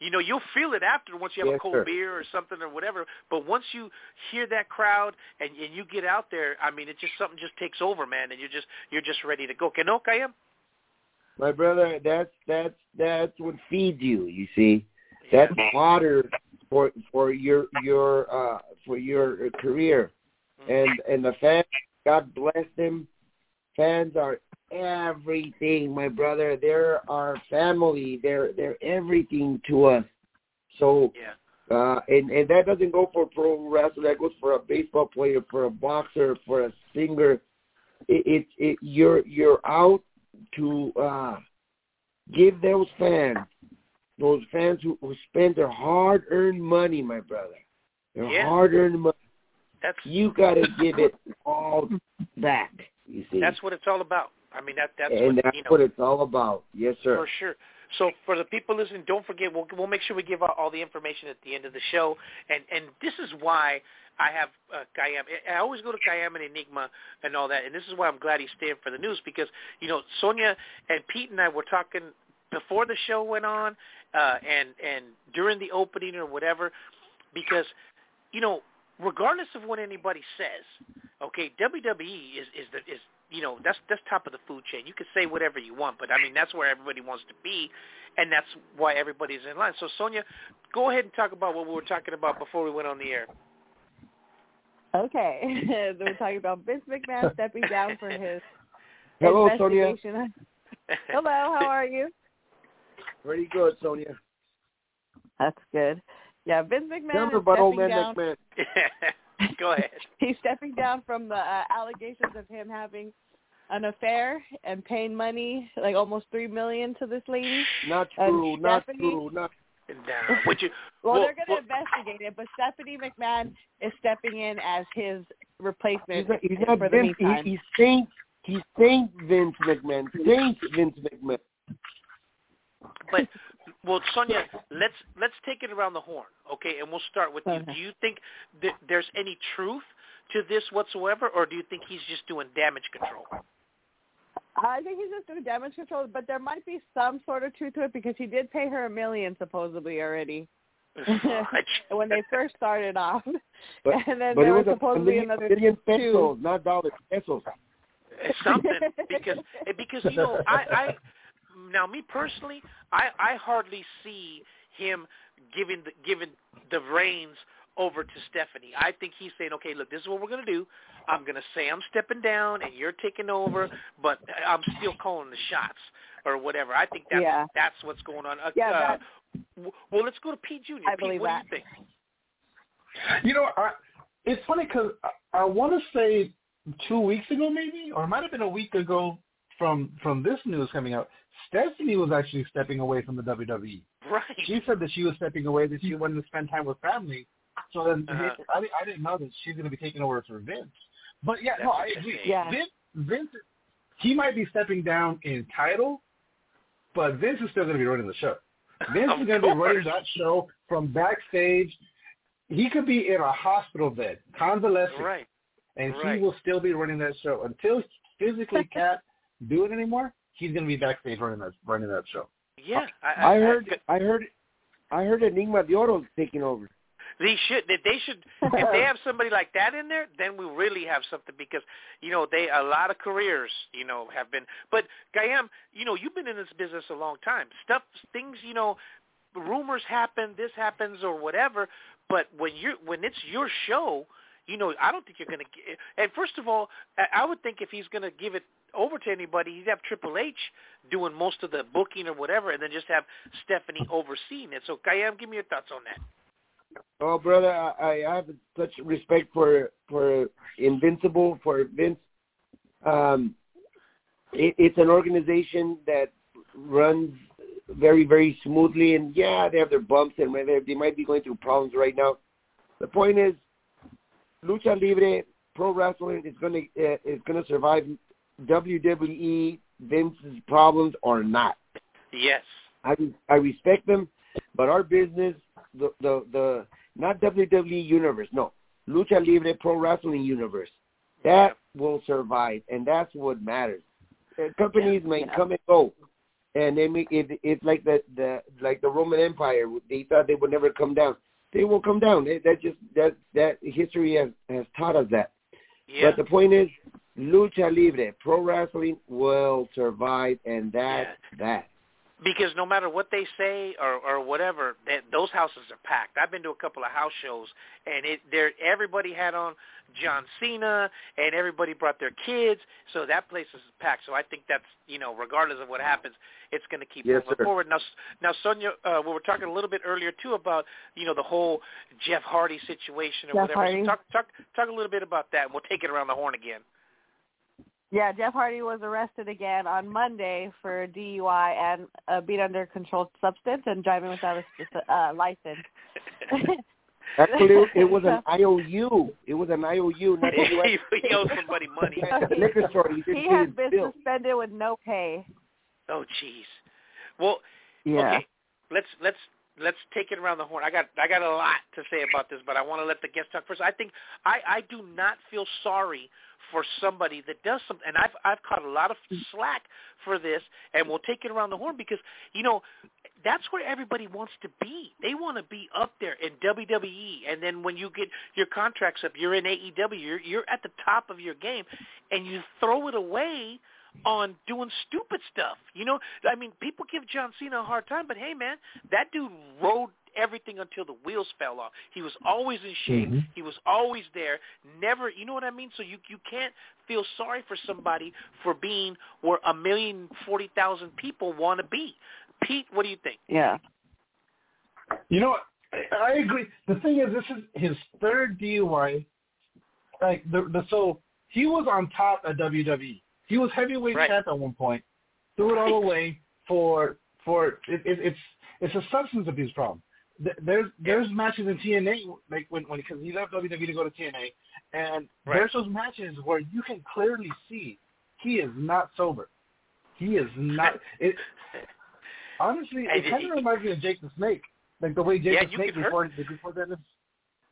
You know, you'll feel it after once you have a cold sir. beer or something or whatever. But once you hear that crowd and, and you get out there, I mean, it just something just takes over, man, and you're just you're just ready to go. Que no, Kayam? My brother, that's that's that's what feeds you. You see, that's water for for your your uh for your career, and and the fans. God bless them. Fans are everything, my brother. They're our family. They're they're everything to us. So Yeah. uh, and and that doesn't go for pro wrestler. That goes for a baseball player, for a boxer, for a singer. It, it, it you're you're out to uh, give those fans, those fans who, who spend their hard-earned money, my brother, their Yeah. hard-earned money. That's You got to give it all back. You see, that's what it's all about. I mean, that that's and what that's you know what it's all about. Yes, sir. for sure. So for the people listening, don't forget we'll we'll make sure we give out all the information at the end of the show. And and this is why I have uh, Kayam. I always go to Kayam and Enigma and all that. And this is why I'm glad he's staying for the news because you know Sonia and Pete and I were talking before the show went on uh, and and during the opening or whatever because you know regardless of what anybody says, okay, WWE is is the is you know that's that's top of the food chain. You can say whatever you want, but I mean that's where everybody wants to be, and that's why everybody's in line. So Sonia, go ahead and talk about what we were talking about before we went on the air. Okay, we're talking about Vince McMahon stepping down for his Hello, Sonia. investigation. Hello, how are you? Pretty good, Sonia. That's good. Yeah, Vince McMahon Tell me about old stepping man down. McMahon. go ahead. He's stepping down from the uh, allegations of him having an affair and paying money, like almost three million, to this lady. Not And true. Not Stephanie? true. Not Now, would you? Well, Well, they're going to well- investigate it, but Stephanie McMahon is stepping in as his replacement He's not, he's not for the Vince. meantime. He, he's Saint. He's Saint Vince McMahon. Saint Vince McMahon. But well, Sonia, let's let's take it around the horn, okay? And we'll start with you. Do you think that there's any truth to this whatsoever, or do you think he's just doing damage control? I think he's just doing damage control, but there might be some sort of truth to it because he did pay her a million supposedly already when they first started off, But, and then but there it was was a supposedly million, another million two. pesos, not dollars. Pesos. something because because you know I I now me personally I I hardly see him giving the giving the reins over to Stephanie. I think he's saying, okay, look, this is what we're gonna do. I'm gonna say I'm stepping down and you're taking over, but I'm still calling the shots or whatever. I think that's Yeah. that's what's going on. Uh, Yeah, uh, that- w- well, let's go to Pete Jr. I Pete, believe what that. do you think? You know, I, it's funny because I, I want to say two weeks ago, maybe, or it might have been a week ago from from this news coming out. Stephanie was actually stepping away from the WWE. Right. She said that she was stepping away, that she wanted to spend time with family. So then Uh-huh. I, I didn't know that she's going to be taking over for Vince. But yeah, no, I what agree. Yeah. Vince, Vince, he might be stepping down in title, but Vince is still going to be running the show. Vince is going to be running that show from backstage. He could be in a hospital bed, convalescing, Right. and right. he will still be running that show until physically can't do it anymore. He's going to be backstage running that running that show. Yeah. I, I heard. I heard. I heard Enigma de Oro is taking over. They should. They, they should. If they have somebody like that in there, then we really have something because you know they a lot of careers you know have been. But Kayam, you know you've been in this business a long time. Stuff, things, you know, rumors happen, this happens or whatever. But when you when it's your show, you know, I don't think you're going to. And first of all, I would think if he's going to give it over to anybody, he'd have Triple H doing most of the booking or whatever, and then just have Stephanie overseeing it. So, Kayam, give me your thoughts on that. Oh, brother, I, I have such respect for for Invincible for Vince. Um, it, it's an organization that runs very very smoothly, and yeah, they have their bumps and they might be going through problems right now. The point is, lucha libre, pro wrestling is going to uh, is going to survive WWE Vince's problems or not. Yes, I I respect them, but our business, the the the not WWE universe, no, lucha libre pro wrestling universe, that will survive, and that's what matters. Uh, companies may come and go, and they make it. It's like the the like the Roman Empire. They thought they would never come down they will come down. That just that that history has has taught us that. Yeah. But the point is, lucha libre, pro wrestling will survive, and that's yeah. that because no matter what they say or or whatever, that those houses are packed. I've been to a couple of house shows, and it there everybody had on John Cena, and everybody brought their kids, so that place is packed. So I think that's you know, regardless of what happens, it's going to keep yes, moving sir. forward. Now, now Sonia, uh, we were talking a little bit earlier too about you know the whole Jeff Hardy situation or Jeff whatever. Hardy. So talk talk talk a little bit about that, and we'll take it around the horn again. Yeah, Jeff Hardy was arrested again on Monday for DUI and uh, being under controlled substance and driving without a uh, license. Actually, it was an IOU. It was an IOU, not he, he owes somebody money. At the liquor store, he, he has been bill. suspended with no pay. Oh, jeez. Well, yeah. okay. Let's let's let's take it around the horn. I got I got a lot to say about this, but I want to let the guest talk first. I think I I do not feel sorry for somebody that does something. And I've I've caught a lot of slack for this, and we'll take it around the horn because you know that's where everybody wants to be. They want to be up there in WWE, and then when you get your contracts up, you're in AEW. You're you're at the top of your game, and you throw it away on doing stupid stuff. You know, I mean, people give John Cena a hard time, but hey, man, that dude rode everything until the wheels fell off. He was always in shape. Mm-hmm. He was always there. Never, you know what I mean? So you you can't feel sorry for somebody for being where a million forty thousand people want to be. Pete, what do you think? Yeah. You know, I, I agree. The thing is, this is his third DUI. Like the the so he was on top at WWE. He was heavyweight right. champ at one point. Threw it all away for for it, it, it's it's a substance abuse problem there's there's matches in TNA like when when because he left WWE to go to TNA, and right. there's those matches where you can clearly see he is not sober. He is not. It, honestly, and it kind of reminds me of Jake the Snake, like the way Jake yeah, the Snake before hurt. before that.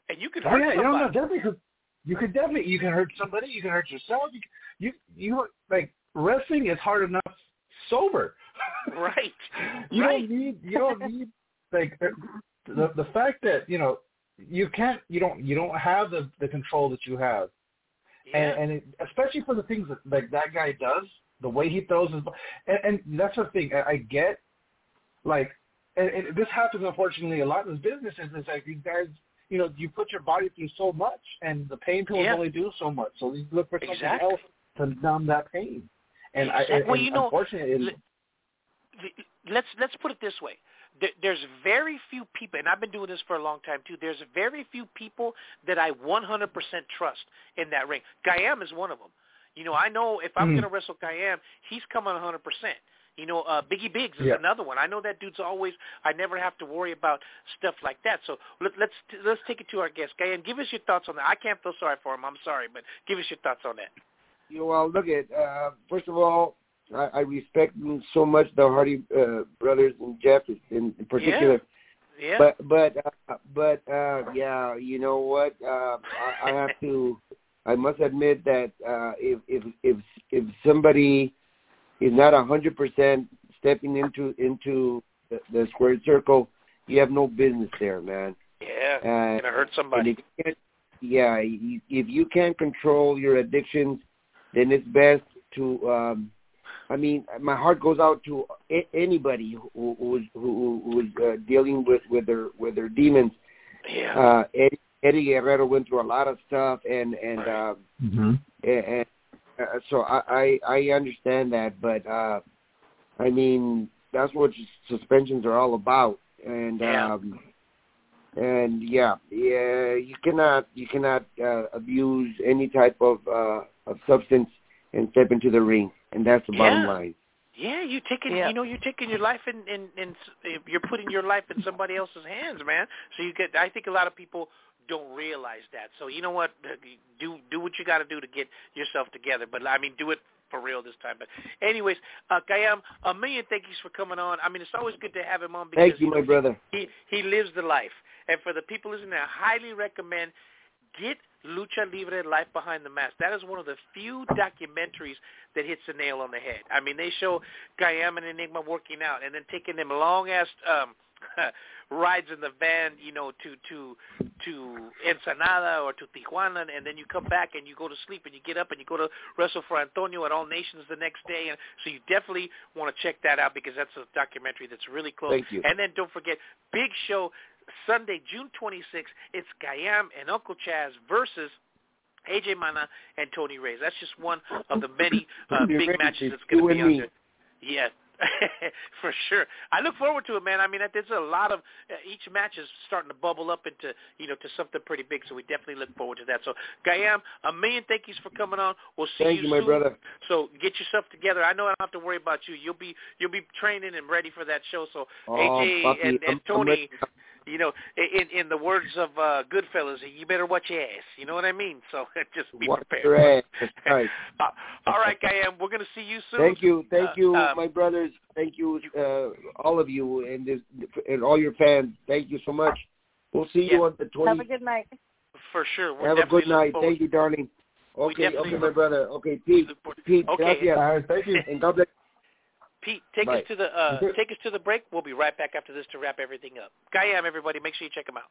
And you can oh, hurt yeah, somebody. You know, definitely. You could definitely you can hurt somebody. You can hurt yourself. You you you like wrestling is hard enough sober. Right. you right. don't need you don't need like uh, the the fact that you know you can't you don't you don't have the the control that you have yeah. and, and it, especially for the things that like that guy does the way he throws his and, and that's the thing I, I get like and, and this happens unfortunately a lot in this business is it's like these guys you know you put your body through so much and the pain pills yeah. only do so much so you look for something exactly. else to numb that pain and exactly. I and, well, you know, unfortunately let's let's put it this way there's very few people, and I've been doing this for a long time too. There's very few people that I 100% trust in that ring. Kayam is one of them. You know, I know if I'm Mm. going to wrestle Kayam, he's coming 100%. You know, uh, Biggie Biggs is Yeah. another one. I know that dude's always. I never have to worry about stuff like that. So let, let's let's take it to our guest, Guy, and Give us your thoughts on that. I can't feel sorry for him. I'm sorry, but give us your thoughts on that. You know, well, look at uh, first of all, I, I respect so much the Hardy uh, brothers and Jeff in, in particular. Yeah. But but uh, but uh, yeah, you know what? Uh, I, I have to. I must admit that uh, if if if if somebody is not a hundred percent stepping into into the, the squared circle, you have no business there, man. Yeah, Uh, gonna hurt somebody. if yeah, you- if you can't control your addictions, then it's best to. um I mean, my heart goes out to a- anybody who who's who, who's uh, dealing with with their with their demons. Yeah. Uh, Eddie, Eddie Guerrero went through a lot of stuff, and and Right. uh, Mm-hmm. and, uh, so I, I I understand that, but uh, I mean that's what suspensions are all about, and Yeah. um, and yeah, yeah, you cannot you cannot uh, abuse any type of uh, of substance and step into the ring, and that's the bottom Yeah. line. Yeah, you're taking Yeah. you know you're taking your life in in, in s- you're putting your life in somebody else's hands, man. So you get I think a lot of people don't realize that. So you know what, do do what you got to do to get yourself together. But I mean, do it for real this time. But anyways, uh, Kayam, a million thank yous for coming on. I mean, it's always good to have him on because Thank you, my brother. he he lives the life. And for the people listening, I highly recommend get Lucha Libre Life Behind the Mask. That is one of the few documentaries that hits the nail on the head. I mean, they show Kayam and Enigma working out and then taking them long ass um rides in the van, you know, to to to Ensenada or to Tijuana, and then you come back and you go to sleep and you get up and you go to wrestle for Antonio at All Nations the next day, and so you definitely want to check that out because that's a documentary that's really close. Thank you. And then don't forget, big show Sunday, June 26th. It's Kayam and Uncle Chaz versus AJ Mana and Tony Reyes. That's just one of the many uh, big matches that's going to be out there. Yeah, for sure. I look forward to it, man. I mean, there's a lot of uh, each match is starting to bubble up into you know to something pretty big. So we definitely look forward to that. So Kayam, a million thank yous for coming on. We'll see Thank you, my soon. brother. So get yourself together. I know I don't have to worry about you. You'll be you'll be training and ready for that show. So Oh, AJ and, and I'm- I'm Tony, ready. You know, in in the words of uh Goodfellas, you better watch your ass. You know what I mean? So just be Watch prepared. your ass. That's right. Uh, all right, Kayam, we're gonna see you soon. Thank you, thank Uh, you, um, my brothers. Thank you, uh, all of you, and this, and all your fans. Thank you so much. We'll see you Yeah. on the Have a good night. For sure. We're Have a good night. forward- Thank you, darling. Okay, okay, my brother. Okay, Pete. look Pete, Okay. gracias. All right, thank you. And God bless. Pete, take Bye. us to the uh, take us to the break. We'll be right back after this to wrap everything up. Kayam, everybody, make sure you check him out.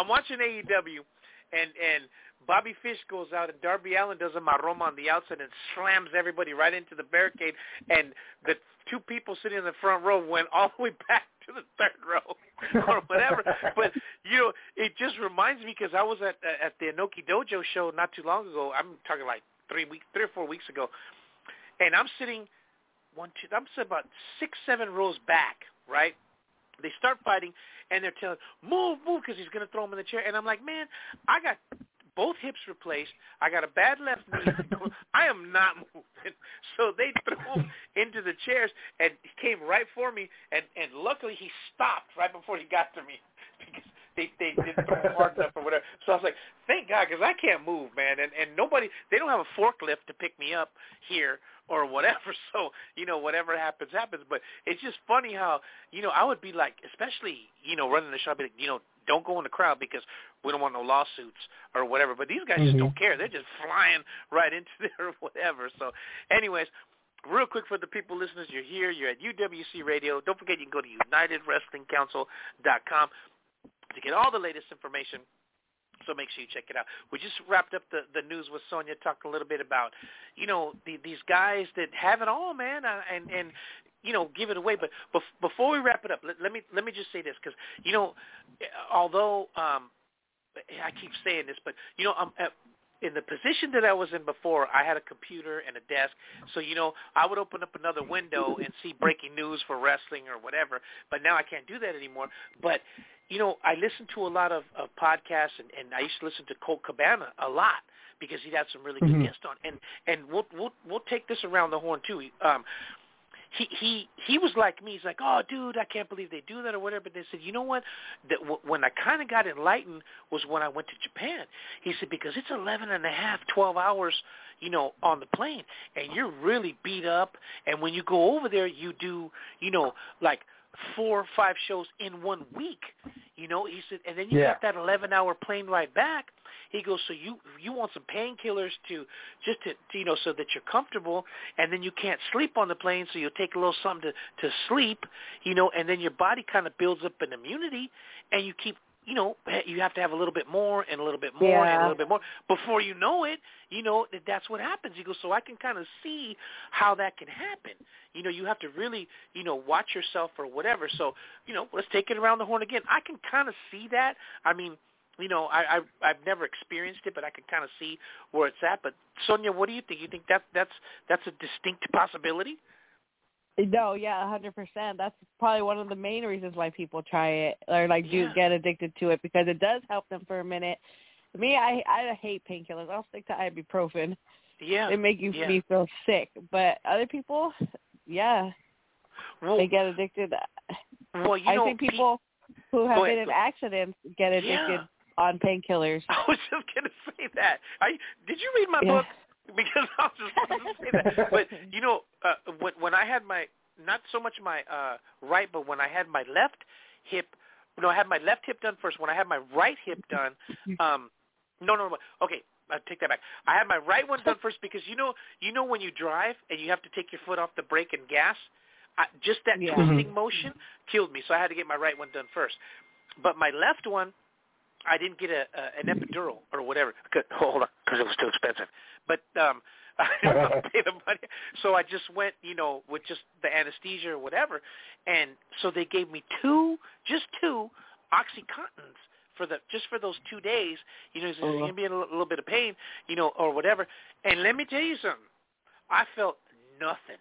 I'm watching AEW and and Bobby Fish goes out and Darby Allin does a maroma on the outside and slams everybody right into the barricade and the two people sitting in the front row went all the way back to the third row or whatever. but you know, it just reminds me because I was at uh, at the Inoki Dojo show not too long ago. I'm talking like three weeks, three or four weeks ago, and I'm sitting one, two, I'm sitting about six, seven rows back, right? They start fighting, and they're telling, move, move, because he's going to throw him in the chair. And I'm like, man, I got both hips replaced. I got a bad left knee. I am not moving. So they threw him into the chairs, and he came right for me. And, and luckily, he stopped right before he got to me because they they didn't throw him hard enough or whatever. So I was like, thank God, because I can't move, man. And and nobody, they don't have a forklift to pick me up here or whatever. So, you know, whatever happens, happens. But it's just funny how, you know, I would be like, especially, you know, running the show, I'd be like, you know, don't go in the crowd because we don't want no lawsuits or whatever. But these guys just Mhm. don't care. They're just flying right into there or whatever. So anyways, real quick for the people listeners, you're here, you're at UWC Radio. Don't forget you can go to UnitedWrestlingCouncil.com to get all the latest information. So make sure you check it out. We just wrapped up the the news with Sonia, talking a little bit about, you know, the, these guys that have it all, man, uh, and and you know give it away. But bef- before we wrap it up, let, let me let me just say this because you know, although um, I keep saying this, but you know, I'm at, in the position that I was in before, I had a computer and a desk. So, you know, I would open up another window and see breaking news for wrestling or whatever. But now I can't do that anymore. But, you know, I listen to a lot of, of podcasts and, and I used to listen to Colt Cabana a lot because he'd had some really good Mhm. guests on. And and we'll we'll we'll take this around the horn too. Um he he he was like me. He's like, "Oh, dude, I can't believe they do that or whatever." But they said, "You know what? That w- when I kind of got enlightened was when I went to Japan." He said because it's eleven and a half, twelve hours, you know, on the plane, and you're really beat up. And when you go over there, you do, you know, like four or five shows in one week. You know, he said, and then you Yeah. got that eleven hour plane ride back. He goes, so you you want some painkillers to just to, to you know so that you're comfortable, and then you can't sleep on the plane, so you'll take a little something to to sleep, you know, and then your body kind of builds up an immunity, and you keep you know eh, you have to have a little bit more and a little bit more and a little bit more before you know it, you know that that's what happens. He goes, so I can kind of see how that can happen. You know, you have to really you know watch yourself or whatever. So you know, let's take it around the horn again. I can kind of see that. I mean you know, I, I I've never experienced it, but I can kind of see where it's at. But Sonia, what do you think? You think that that's that's a distinct possibility? No, yeah, a hundred percent. That's probably one of the main reasons why people try it or like do Yeah. get addicted to it because it does help them for a minute. Me, I I hate painkillers. I'll stick to ibuprofen. Yeah, They make you yeah. me feel sick. But other people, yeah, Well, they get addicted. well, you I know, think people who have ahead, been in accidents get addicted Yeah. on painkillers. I was just gonna say that. I did you read my Yeah. book? Because I was just going to say that. But you know, uh, when when I had my not so much my uh right, but when I had my left hip, no, I had my left hip done first. When I had my right hip done, um, no, no, no. Okay, I take that back. I had my right one done first because you know, you know when you drive and you have to take your foot off the brake and gas, I, just that Yeah. twisting motion killed me. So I had to get my right one done first. But my left one, I didn't get a, a an epidural or whatever. Hold on, because it was too expensive. But um, I didn't want to pay the money, so I just went, you know, with just the anesthesia or whatever. And so they gave me two, just two oxycontins for the just for those two days. You know, Uh-huh. gonna be in a little bit of pain, you know, or whatever. And let me tell you something, I felt nothing.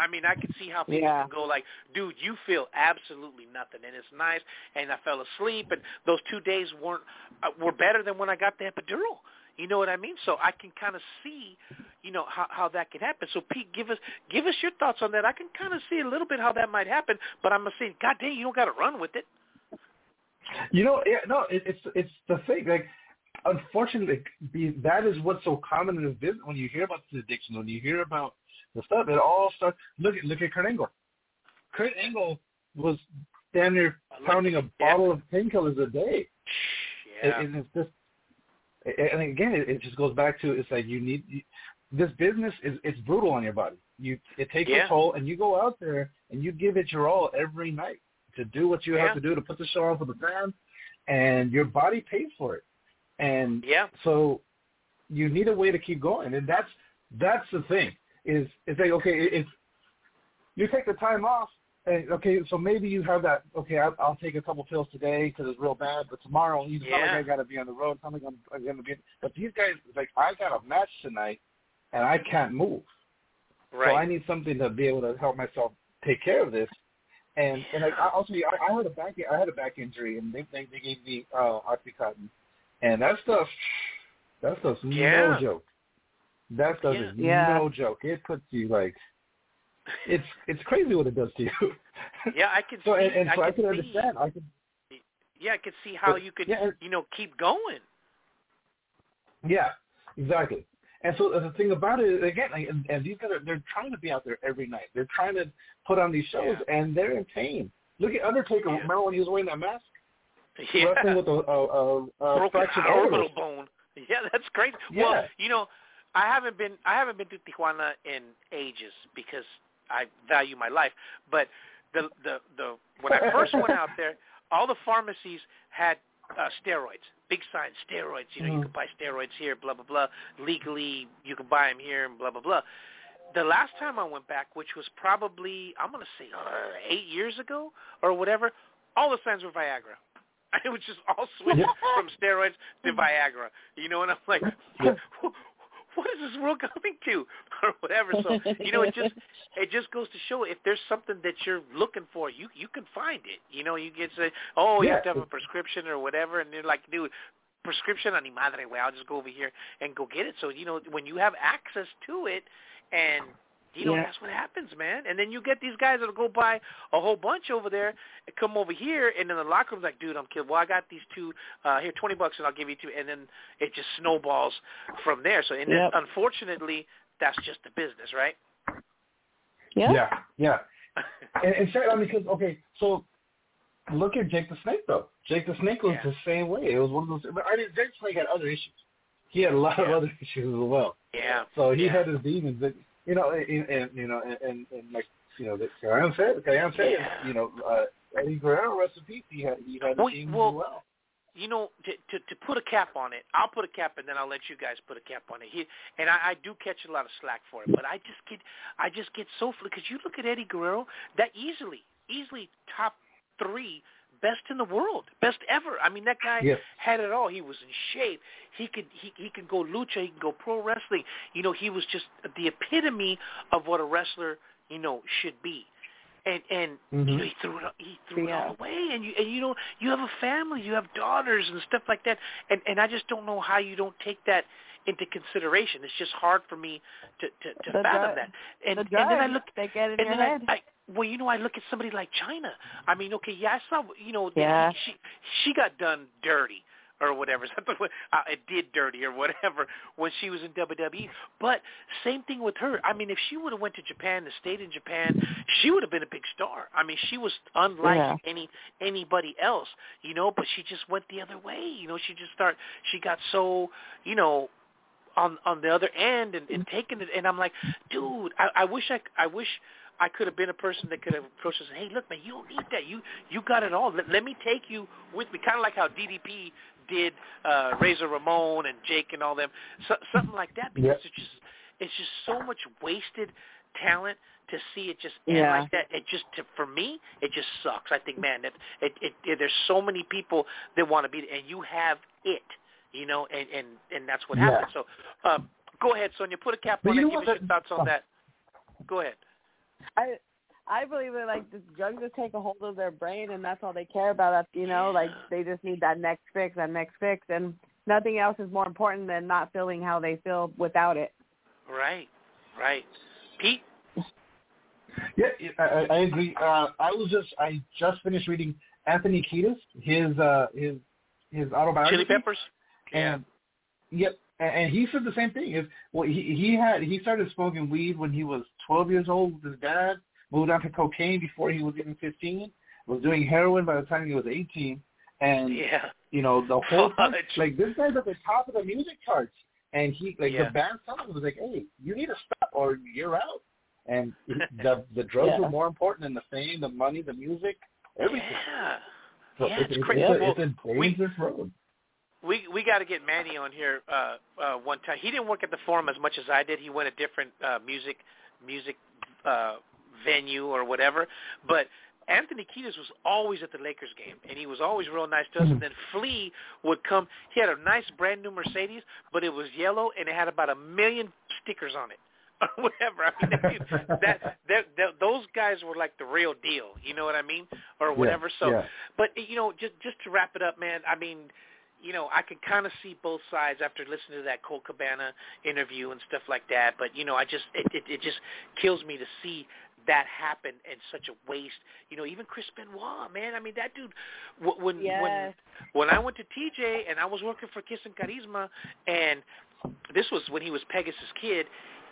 I mean, I could see how people Yeah. can go like, dude, you feel absolutely nothing, and it's nice. And I fell asleep, and those two days weren't uh, were better than when I got the epidural. You know what I mean? So I can kind of see, you know, how how that can happen. So Pete, give us give us your thoughts on that. I can kind of see a little bit how that might happen, but I'm gonna say, God dang, you don't got to run with it. You know, yeah, no, it, it's it's the thing. Like, unfortunately, be, that is what's so common in this business. When you hear about this addiction, when you hear about the stuff, it all starts. Look at look at Kurt Angle. Kurt Angle was damn near pounding a bottle of painkillers a day. Yeah. It, it's just, and again, it, it just goes back to it's like you need you, this business is it's brutal on your body. You it takes Yeah. a toll, and you go out there and you give it your all every night to do what you Yeah. have to do to put the show on for the fans, and your body pays for it. And yeah. so you need a way to keep going, and that's that's the thing. Is it's like okay, if you take the time off, and okay, so maybe you have that. Okay, I'll, I'll take a couple pills today because it's real bad, but tomorrow you like Yeah. I got to be on the road. Something I'm, I'm going to be. But these guys, it's like I got a match tonight, and I can't move. Right. So I need something to be able to help myself take care of this. And and like I also I, I had a back I had a back injury and they they, they gave me uh oxycontin. And that stuff that stuff's Yeah. no joke. That stuff Yeah. is Yeah. no joke. It puts you like it's it's crazy what it does to you. Yeah, I can so see. and, and so I, can can see. understand. I can Yeah, I could see how But- you could, yeah, you know, keep going. Yeah, exactly. And so the thing about it, again, like, and, and these guys are they're trying to be out there every night. They're trying to put on these shows, and they're in pain. Look at Undertaker. Yeah. Remember when he was wearing that mask, Yeah. wrestling with a, a, a, a broken orbital orbital? bone. Yeah, that's crazy. Yeah. Well, you know, I haven't been I haven't been to Tijuana in ages because I value my life. But the the the when I first went out there, all the pharmacies had uh, steroids, big signs, steroids. You know, you Mhm. can buy steroids here, blah blah blah. Legally, you can buy them here, and blah blah blah. the last time I went back, which was probably I'm gonna say uh, eight years ago or whatever, all the signs were Viagra. It was just all switched from steroids to Viagra. You know, and I'm like, what is this world coming to, or whatever. So you know, it just it just goes to show if there's something that you're looking for, you you can find it. You know, you get say, oh, you Yeah. have to have a prescription or whatever, and they're like, dude. Prescription on madre, way. I'll just go over here and go get it. So you know, when you have access to it, and you know Yeah. that's what happens, man. And then you get these guys that'll go buy a whole bunch over there and come over here, and then the locker room's like, dude, I'm killed. Well, I got these two uh, here, twenty bucks, and I'll give you two. And then it just snowballs from there. So, and then, unfortunately, that's just the business, right? Yeah. Yeah, yeah. And, and say, I mean, because okay, so look at Jake the Snake though. Jake the Snake was Yeah. the same way. It was one of those. But I mean, Jake the Snake had other issues. He had a lot of other issues as well. Yeah. So he yeah. had his demons that you know, and, and you know, and, and, and like you know, that Kayam said, Kayam said, Yeah. you know, uh, Eddie Guerrero, rest in peace. He had he had his Well, demons well, well. you know, to, to to put a cap on it, I'll put a cap and then I'll let you guys put a cap on it. He, and I, I do catch a lot of slack for it, but I just get I just get so because you look at Eddie Guerrero, that easily easily top three best in the world, best ever. I mean, that guy Yes. had it all. He was in shape. He could he he could go lucha. He could go pro wrestling. You know, he was just the epitome of what a wrestler you know should be. And and you Mhm. know he threw it he threw it all away. And you and you know you have a family, you have daughters and stuff like that. And and I just don't know how you don't take that into consideration. It's just hard for me to to, to The fathom drug- that. And the and then I look they get in and your then head. I, I well, you know, I look at somebody like Chyna. I mean, okay, yeah, I saw, you know, Yeah. she she got done dirty or whatever, uh, it did dirty or whatever when she was in WWE. But same thing with her. I mean, if she would have went to Japan, and stayed in Japan, she would have been a big star. I mean, she was unlike Yeah. any anybody else, you know. But she just went the other way. You know, she just start. She got so, you know, on on the other end and, and taking it and I'm like, dude, I, I wish I I wish I could have been a person that could have approached us and hey, look, man, you don't need that. You you got it all. Let, let me take you with me, kind of like how DDP did uh, Razor Ramon and Jake and all them, so, something like that. Because Yep. it's just it's just so much wasted talent to see it just end Yeah. like that. It just to, for me, it just sucks. I think, man, that it, it, it there's so many people that want to be, and you have it you know, and and and that's what Yeah. happened. So, um, go ahead, Sonia, put a cap But on you it. Give what, us your thoughts on oh. that. Go ahead. I I believe that like the drugs just take a hold of their brain and that's all they care about. That's you know, like they just need that next fix, that next fix and nothing else is more important than not feeling how they feel without it. Right, right. Pete, Yeah, I, I I agree. Uh, I was just I just finished reading Anthony Kiedis, his uh, his his autobiography. Chili Peppers. And yep, and, and he said the same thing. Is well, he he had he started smoking weed when he was 12 years old with his dad. Moved on to cocaine before he was even 15. Was doing heroin by the time he was 18. And Yeah. you know the whole time, Fudge. like this guy's at the top of the music charts, and he like Yeah. the band telling him was like, hey, you need to stop or you're out. And the the drugs Yeah. were more important than the fame, the money, the music, everything. Yeah. So Yeah, it's, it's it's, crazy. It's, a, it's a we- road. We we got to get Manny on here uh, uh, one time. He didn't work at the Forum as much as I did. He went a different uh, music music uh, venue or whatever. But Anthony Kiedis was always at the Lakers game, and he was always real nice to us. And then Flea would come. He had a nice brand new Mercedes, but it was yellow and it had about a million stickers on it. Or whatever. I mean, that, dude, that, that, that those guys were like the real deal. You know what I mean? Or whatever. So, yeah. but you know, just just to wrap it up, man. I mean, you know, I could kind of see both sides after listening to that Colt Cabana interview and stuff like that. But you know, I just it it, it just kills me to see that happen and such a waste. You know, even Chris Benoit, man. I mean, that dude. wh- When when when I went to TJ and I was working for Kiss and Charisma, and this was when he was Pegasus Kid,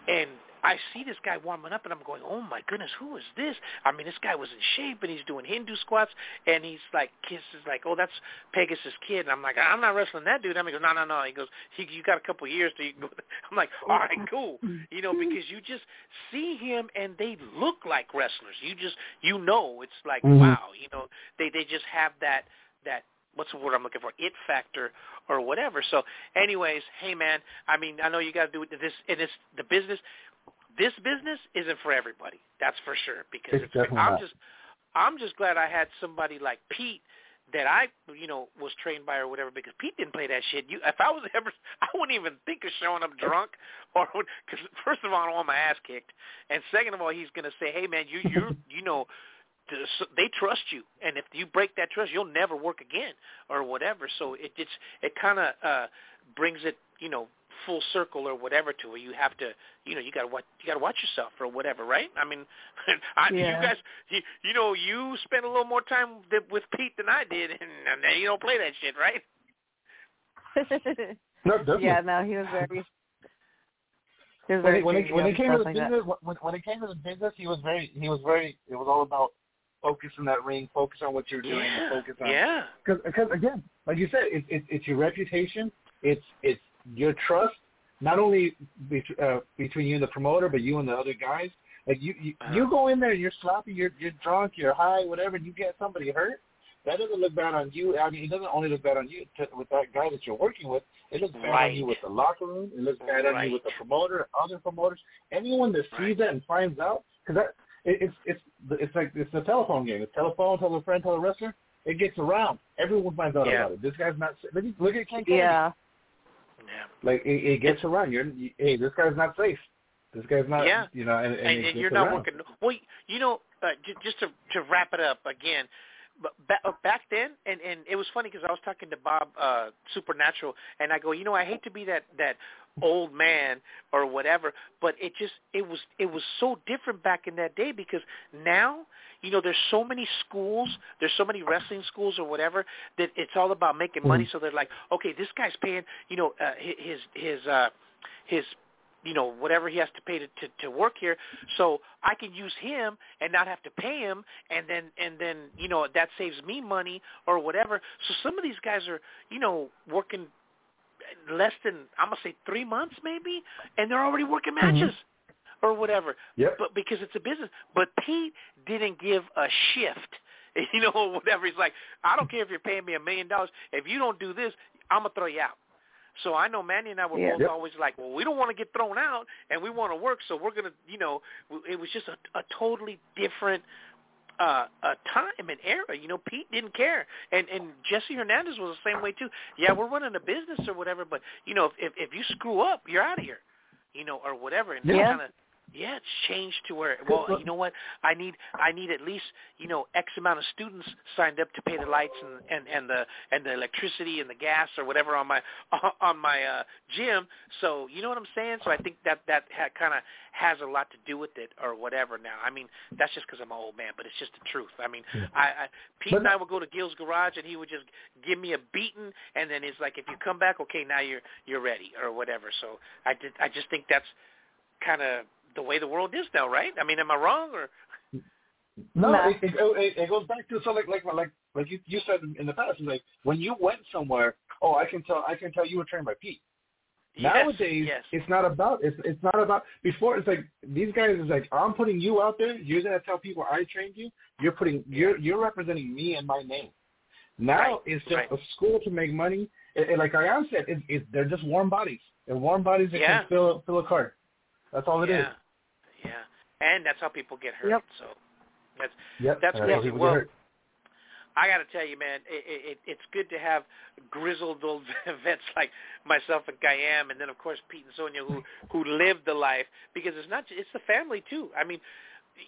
and I see this guy warming up, and I'm going, oh my goodness, who is this? I mean, this guy was in shape, and he's doing Hindu squats, and he's like, kisses like, oh, that's Pegasus Kid, and I'm like, I'm not wrestling that dude. I mean, he goes, no, no, no. He goes, he, you got a couple of years to you can go. I'm like, all right, cool, you know, because you just see him, and they look like wrestlers. You just, you know, it's like, Mhm. wow, you know, they they just have that that what's the word I'm looking for? It factor or whatever. So, anyways, hey man, I mean, I know you got to do it- this, and it's the business. this business isn't for everybody. That's for sure. Because It's it's, I'm just I'm just glad I had somebody like Pete that I you know was trained by or whatever. Because Pete didn't play that shit. You if I was ever I wouldn't even think of showing up drunk or because first of all I don't want my ass kicked, and second of all he's gonna say, hey man, you you you know they trust you, and if you break that trust, you'll never work again or whatever. So it it's it kind of uh, brings it, you know, full circle or whatever to where you have to, you know, you got to watch you got to watch yourself or whatever, right? I mean, I, Yeah. you guys, you, you know, you spent a little more time th- with Pete than I did, and, and you don't play that shit, right? No, definitely. yeah, no, he was very. He was when very it, when it, when it came to the like business, when, when it came to the business, he was very, he was very. It was all about focus in that ring, focus on what you're doing, yeah, focus on. yeah, Because, again, like you said, it's it's it's your reputation, it's it's your trust, not only bet- uh, between you and the promoter, but you and the other guys. Like you, you, Uh-huh. you go in there, you're sloppy, you're you're drunk, you're high, whatever, and you get somebody hurt. That doesn't look bad on you. I mean, it doesn't only look bad on you to, with that guy that you're working with. It looks bad Right. on you with the locker room. It looks bad on you with the promoter, other promoters, anyone that sees Right. that and finds out. Because that it, it's it's it's like it's a telephone game. It's telephone, tell a friend, tell a wrestler. It gets around. Everyone finds out Yeah. about it. This guy's not. Look at, look at Ken Kennedy. Yeah. yeah. Like it, it gets around. You're you, hey, this guy's not safe. This guy's not. Yeah. You know, and, and, and, and you're not around. working. Well, you know, uh, j- just to to wrap it up again. But ba- uh, back then, and and it was funny because I was talking to Bob uh, Supernatural, and I go, you know, I hate to be that that old man or whatever, but it just it was it was so different back in that day because now, you know, there's so many schools, there's so many wrestling schools or whatever that it's all about making money. Mhm. So they're like, okay, this guy's paying, you know, uh, hi- his his uh, his you know whatever he has to pay to, to to work here so i can use him and not have to pay him and then and then you know that saves me money or whatever so some of these guys are you know working less than i'm going to say 3 months maybe and they're already working mm-hmm. matches or whatever Yep. but because it's a business but Pete didn't give a shift you know or whatever he's like I don't care if you're paying me a million dollars if you don't do this I'm going to throw you out so I know Manny and I were Yeah. both Yep. always like, well, we don't want to get thrown out, and we want to work, so we're gonna, you know, it was just a, a totally different uh, uh, time and era. You know, Pete didn't care, and and Jesse Hernandez was the same way too. Yeah, we're running a business or whatever, but you know, if if, if you screw up, you're out of here, you know, or whatever. And Yeah. kind of. Yeah, it's changed to where well, you know what? I need I need at least you know X amount of students signed up to pay the lights and and and the and the electricity and the gas or whatever on my on my uh gym. So you know what I'm saying? So I think that that ha- kind of has a lot to do with it or whatever. Now, I mean that's just because I'm an old man, but it's just the truth. I mean, I, I Pete But- and I would go to Gil's garage and he would just give me a beating, and then it's like if you come back, okay, now you're you're ready or whatever. So I did I just think that's kind of the way the world is now, right? I mean, am I wrong or? No, Nah. it, it, oh, it, it goes back to so like like like like you, you said in the past. It's like when you went somewhere, oh, I can tell I can tell you were trained by Pete. Yes, Nowadays, yes. it's not about it's it's not about before. It's like these guys is like I'm putting you out there. You're gonna tell people I trained you. You're putting you're you're representing me and my name. Now Right, it's just right. a school to make money. And, and like I said, it, it, they're just warm bodies. They're warm bodies that Yeah. can fill fill a cart. That's all it is. yeah, yeah, and that's how people get hurt. Yep. So that's Yep. That's and crazy. how people get Well, hurt. I got to tell you, man, it, it, it's good to have grizzled old vets like myself and Kayam, and then of course Pete and Sonia who who lived the life because it's not it's the family too. I mean,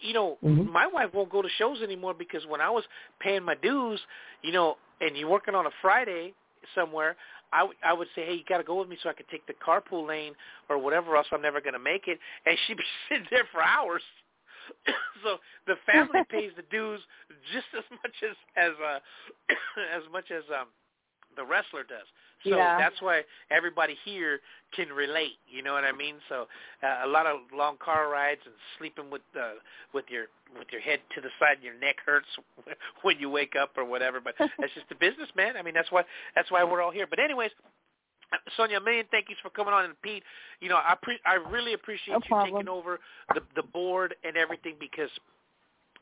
you know, Mhm. my wife won't go to shows anymore because when I was paying my dues, you know, and you're working on a Friday somewhere, I would I would say, hey, you got to go with me so I could take the carpool lane or whatever else. I'm never going to make it, and she'd be sitting there for hours. so the family pays the dues just as much as as uh, as much as um the wrestler does. So Yeah. that's why everybody here can relate. You know what I mean? So uh, a lot of long car rides and sleeping with uh, with your with your head to the side and your neck hurts when you wake up or whatever. But that's just the business, man. I mean, that's why that's why we're all here. But anyways. Sonia, a million thank yous for coming on, and Pete, you know, I pre- I really appreciate No you problem. taking over the the board and everything because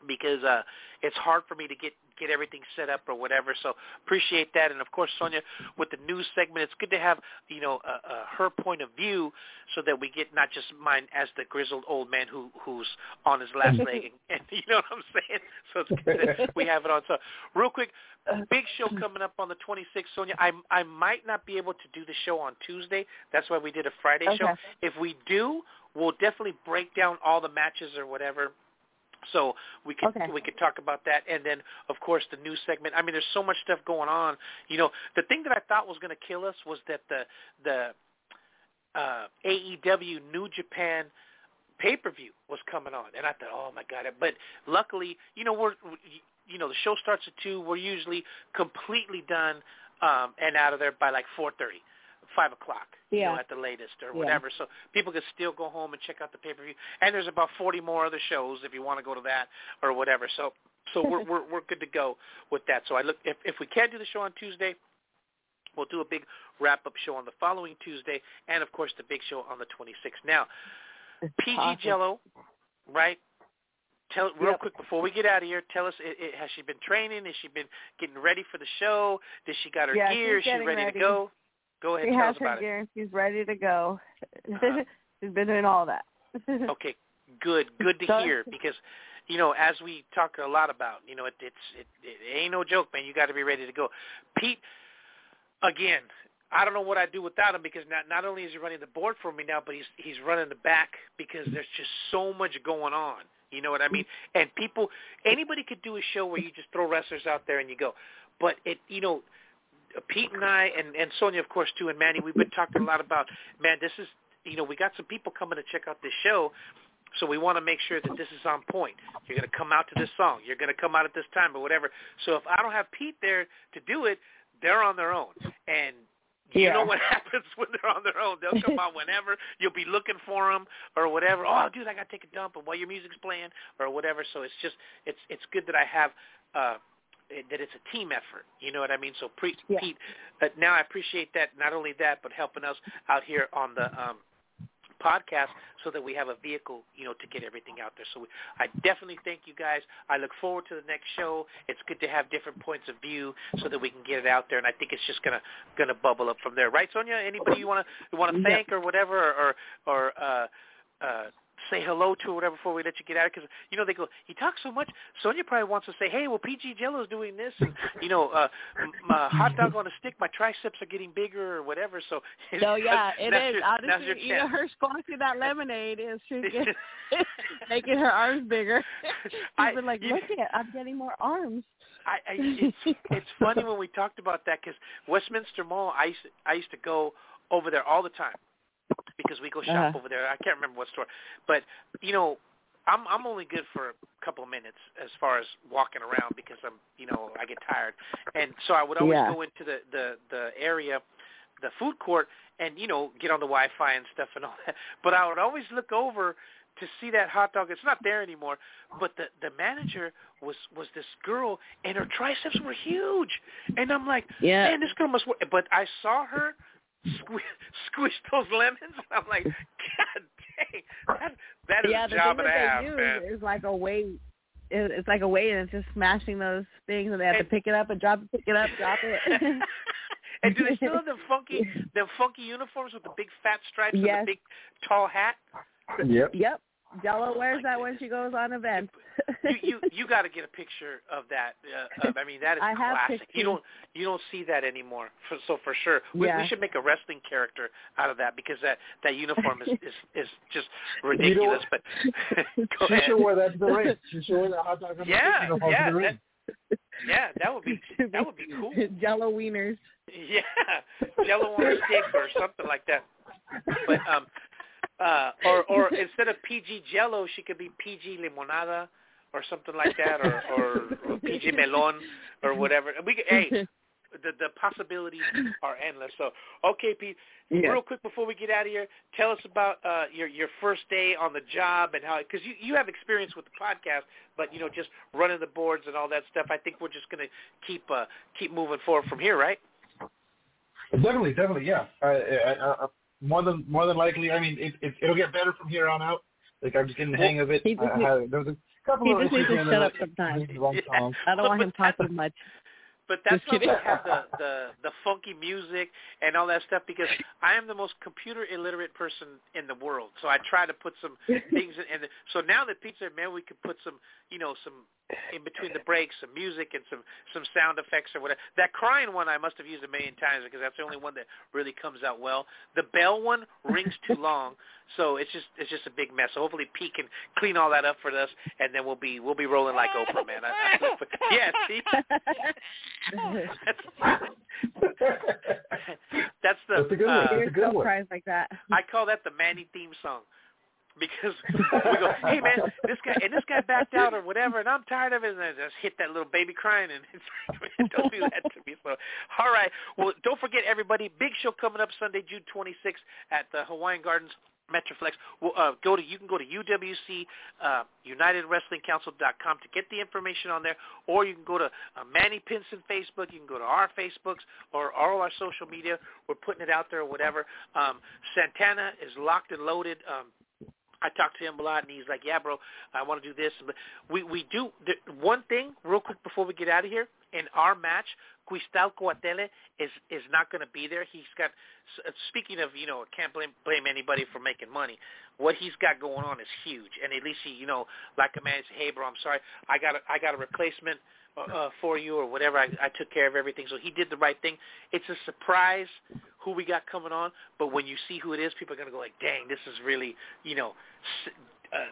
because uh it's hard for me to get get everything set up or whatever. So appreciate that, and of course, Sonia, with the news segment, it's good to have you know uh, uh, her point of view, so that we get not just mine as the grizzled old man who who's on his last leg, and, and you know what I'm saying. So it's good that we have it on. So real quick, big show coming up on the 26th, Sonia. I I might not be able to do the show on Tuesday. That's why we did a Friday Okay. show. If we do, we'll definitely break down all the matches or whatever. So we could Okay. we could talk about that, and then of course the news segment. I mean, there's so much stuff going on. You know, the thing that I thought was going to kill us was that the the uh, AEW New Japan pay per view was coming on, and I thought, oh my god! But luckily, you know, we're you know the show starts at two. We're usually completely done um, and out of there by like four thirty. Five o'clock, you know, at the latest or Yeah. whatever. So people can still go home and check out the pay per view. And there's about forty more other shows if you want to go to that or whatever. So so we're we're we're good to go with that. So I look if if we can't do the show on Tuesday, we'll do a big wrap up show on the following Tuesday, and of course the big show on the 26th. Now, PG Awesome. Jello, right? Tell real Yep. quick before we get out of here. Tell us, i i has she been training? Has she been getting ready for the show? Did she got her Yeah, gear? Is she ready, ready. to go? Go ahead, She tell has us her about gear and she's ready to go. Uh-huh. she's been doing all that. Okay, good, good to So- hear because. You know, as we talk a lot about, you know, it, it's it, it ain't no joke, man. You got to be ready to go. Pete, again, I don't know what I'd do without him because not not only is he running the board for me now, but he's he's running the back because there's just so much going on. You know what I mean? And people, anybody could do a show where you just throw wrestlers out there and you go, but it, you know, Pete and I and and Sonia, of course, too, and Manny, we've been talking a lot about, man, this is, you know, we got some people coming to check out this show. So we want to make sure that this is on point. You're going to come out to this song. You're going to come out at this time or whatever. So if I don't have Pete there to do it, they're on their own. And you Yeah. know what happens when they're on their own. They'll come out whenever. You'll be looking for them or whatever. Oh, dude, I got to take a dump and while your music's playing or whatever. So it's just it's it's good that I have uh that it's a team effort. You know what I mean? So pre- Yeah. Pete, uh, now I appreciate that. Not only that, but helping us out here on the um podcast so that we have a vehicle, you know, to get everything out there. So we, I definitely thank you guys. I look forward to the next show. It's good to have different points of view so that we can get it out there, and I think it's just gonna gonna bubble up from there, right, Sonia? Anybody you wanna you wanna thank or whatever, or or, or uh, uh, say hello to or whatever before we let you get out? of. Because you know they go, he talks so much. Sonia probably wants to say, hey, well, PG Jello's doing this, and you know, uh, m- uh, hot dog on a stick. My triceps are getting bigger or whatever. So So yeah, it is. Your, that's your Honestly, you know, her squashing that lemonade is she's get- making her arms bigger. She's I- been like, look at, I'm getting more arms. I, I it's it's funny when we talked about that because Westminster Mall, I used to, I used to go over there all the time because we go shop Uh-huh. over there. I can't remember what store, but you know, I'm I'm only good for a couple of minutes as far as walking around because I'm you know I get tired, and so I would always Yeah. go into the the the area, the food court, and you know get on the Wi-Fi and stuff and all that. But I would always look over to see that hot dog. It's not there anymore, but the the manager was was this girl, and her triceps were huge, and I'm like, Yeah. man, this girl must work. But I saw her squish, squish those lemons. I'm like, God dang, that, that is yeah, a the job thing and a that half, they use man. is like a weight. It's like a weight, and it's just smashing those things, and they have to pick it up and drop it, pick it up, drop it. and do they still have the funky, the funky uniforms with the big fat stripes and the big tall hat? Yep. yep, Jello wears my that when she goes on events. You you you got to get a picture of that. Uh, of, I mean, that is I classic. You don't you don't see that anymore. For, so for sure, we, Yeah. we should make a wrestling character out of that because that that uniform is is, is just ridiculous. but go She ahead. should wear that to the ring. She should wear that hot dog Yeah, uniform yeah, to the ring. Yeah, that would be that would be cool. Jello wieners. Yeah, Jello on a stick or something like that. But um, uh, or or instead of PG Jello, she could be PG Limonada or something like that, or or, or PG Melon or whatever. We could, hey, the the possibilities are endless. So okay, Pete. Yeah. Real quick before we get out of here, tell us about uh, your your first day on the job and how because you you have experience with the podcast, but you know just running the boards and all that stuff. I think we're just gonna keep uh, keep moving forward from here, right? Definitely, definitely, yeah. Uh, uh, uh, more than more than likely, I mean, it, it, it'll get better from here on out. Like I'm just getting the hang of it. He just I, needs- I had, there was a couple He of just needs to in shut up sometimes. He's the wrong song. I don't want him talking much. But that's why we have the, the the funky music and all that stuff because I am the most computer illiterate person in the world. So I try to put some things in. And so now that Pete said, man, we could put some, you know, some in between the breaks, some music and some some sound effects or whatever. That crying one I must have used a million times because that's the only one that really comes out well. The bell one rings too long, so it's just it's just a big mess. So hopefully Pete can clean all that up for us, and then we'll be we'll be rolling like Oprah, man. I, I, yeah, see. That's the That's a good one. uh, That's a good so one. like that. I call that the Manny theme song. Because we go, hey man, this guy and this guy backed out or whatever, and I'm tired of it, and I just hit that little baby crying, and it's like, man, don't do that to me. So, all right, well, don't forget everybody, big show coming up Sunday, June 26th at the Hawaiian Gardens. Metroflex. Well, uh, go to you can go to UWC uh, to get the information on there, or you can go to uh, Manny Pinson Facebook. You can go to our Facebooks or all our social media. We're putting it out there or whatever. Um, Santana is locked and loaded. Um, I talked to him a lot, and he's like, "Yeah, bro, I want to do this." But we we do the, one thing real quick before we get out of here. In our match, Cristal Coatele is is not going to be there. He's got. s- Speaking of, you know, can't blame blame anybody for making money. What he's got going on is huge, and at least he, you know, like a man say, "Hey, bro, I'm sorry, I got a, I got a replacement." Uh, for you or whatever, I, I took care of everything. So he did the right thing. It's a surprise who we got coming on, but when you see who it is, people are gonna go like, "Dang, this is really, you know, s- uh,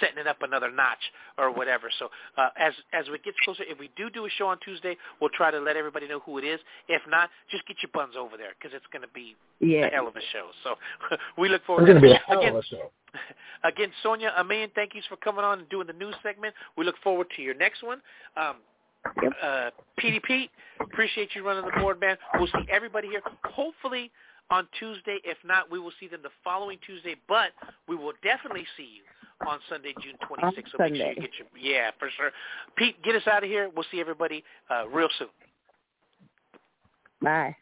setting it up another notch or whatever." So uh, as as we get closer, if we do do a show on Tuesday, we'll try to let everybody know who it is. If not, just get your buns over there because it's gonna be Yeah. a hell of a show. So we look forward It's to going to be a it. hell Again, of a show. Again, Sonia, a million thank yous for coming on and doing the news segment. We look forward to your next one. Um, Yep. uh, Petey Pete, appreciate you running the board, man. We'll see everybody here hopefully on Tuesday. If not, we will see them the following Tuesday, but we will definitely see you on Sunday, June 26th. On so make sure you get your, yeah, for sure. Pete, get us out of here. We'll see everybody uh, real soon. Bye.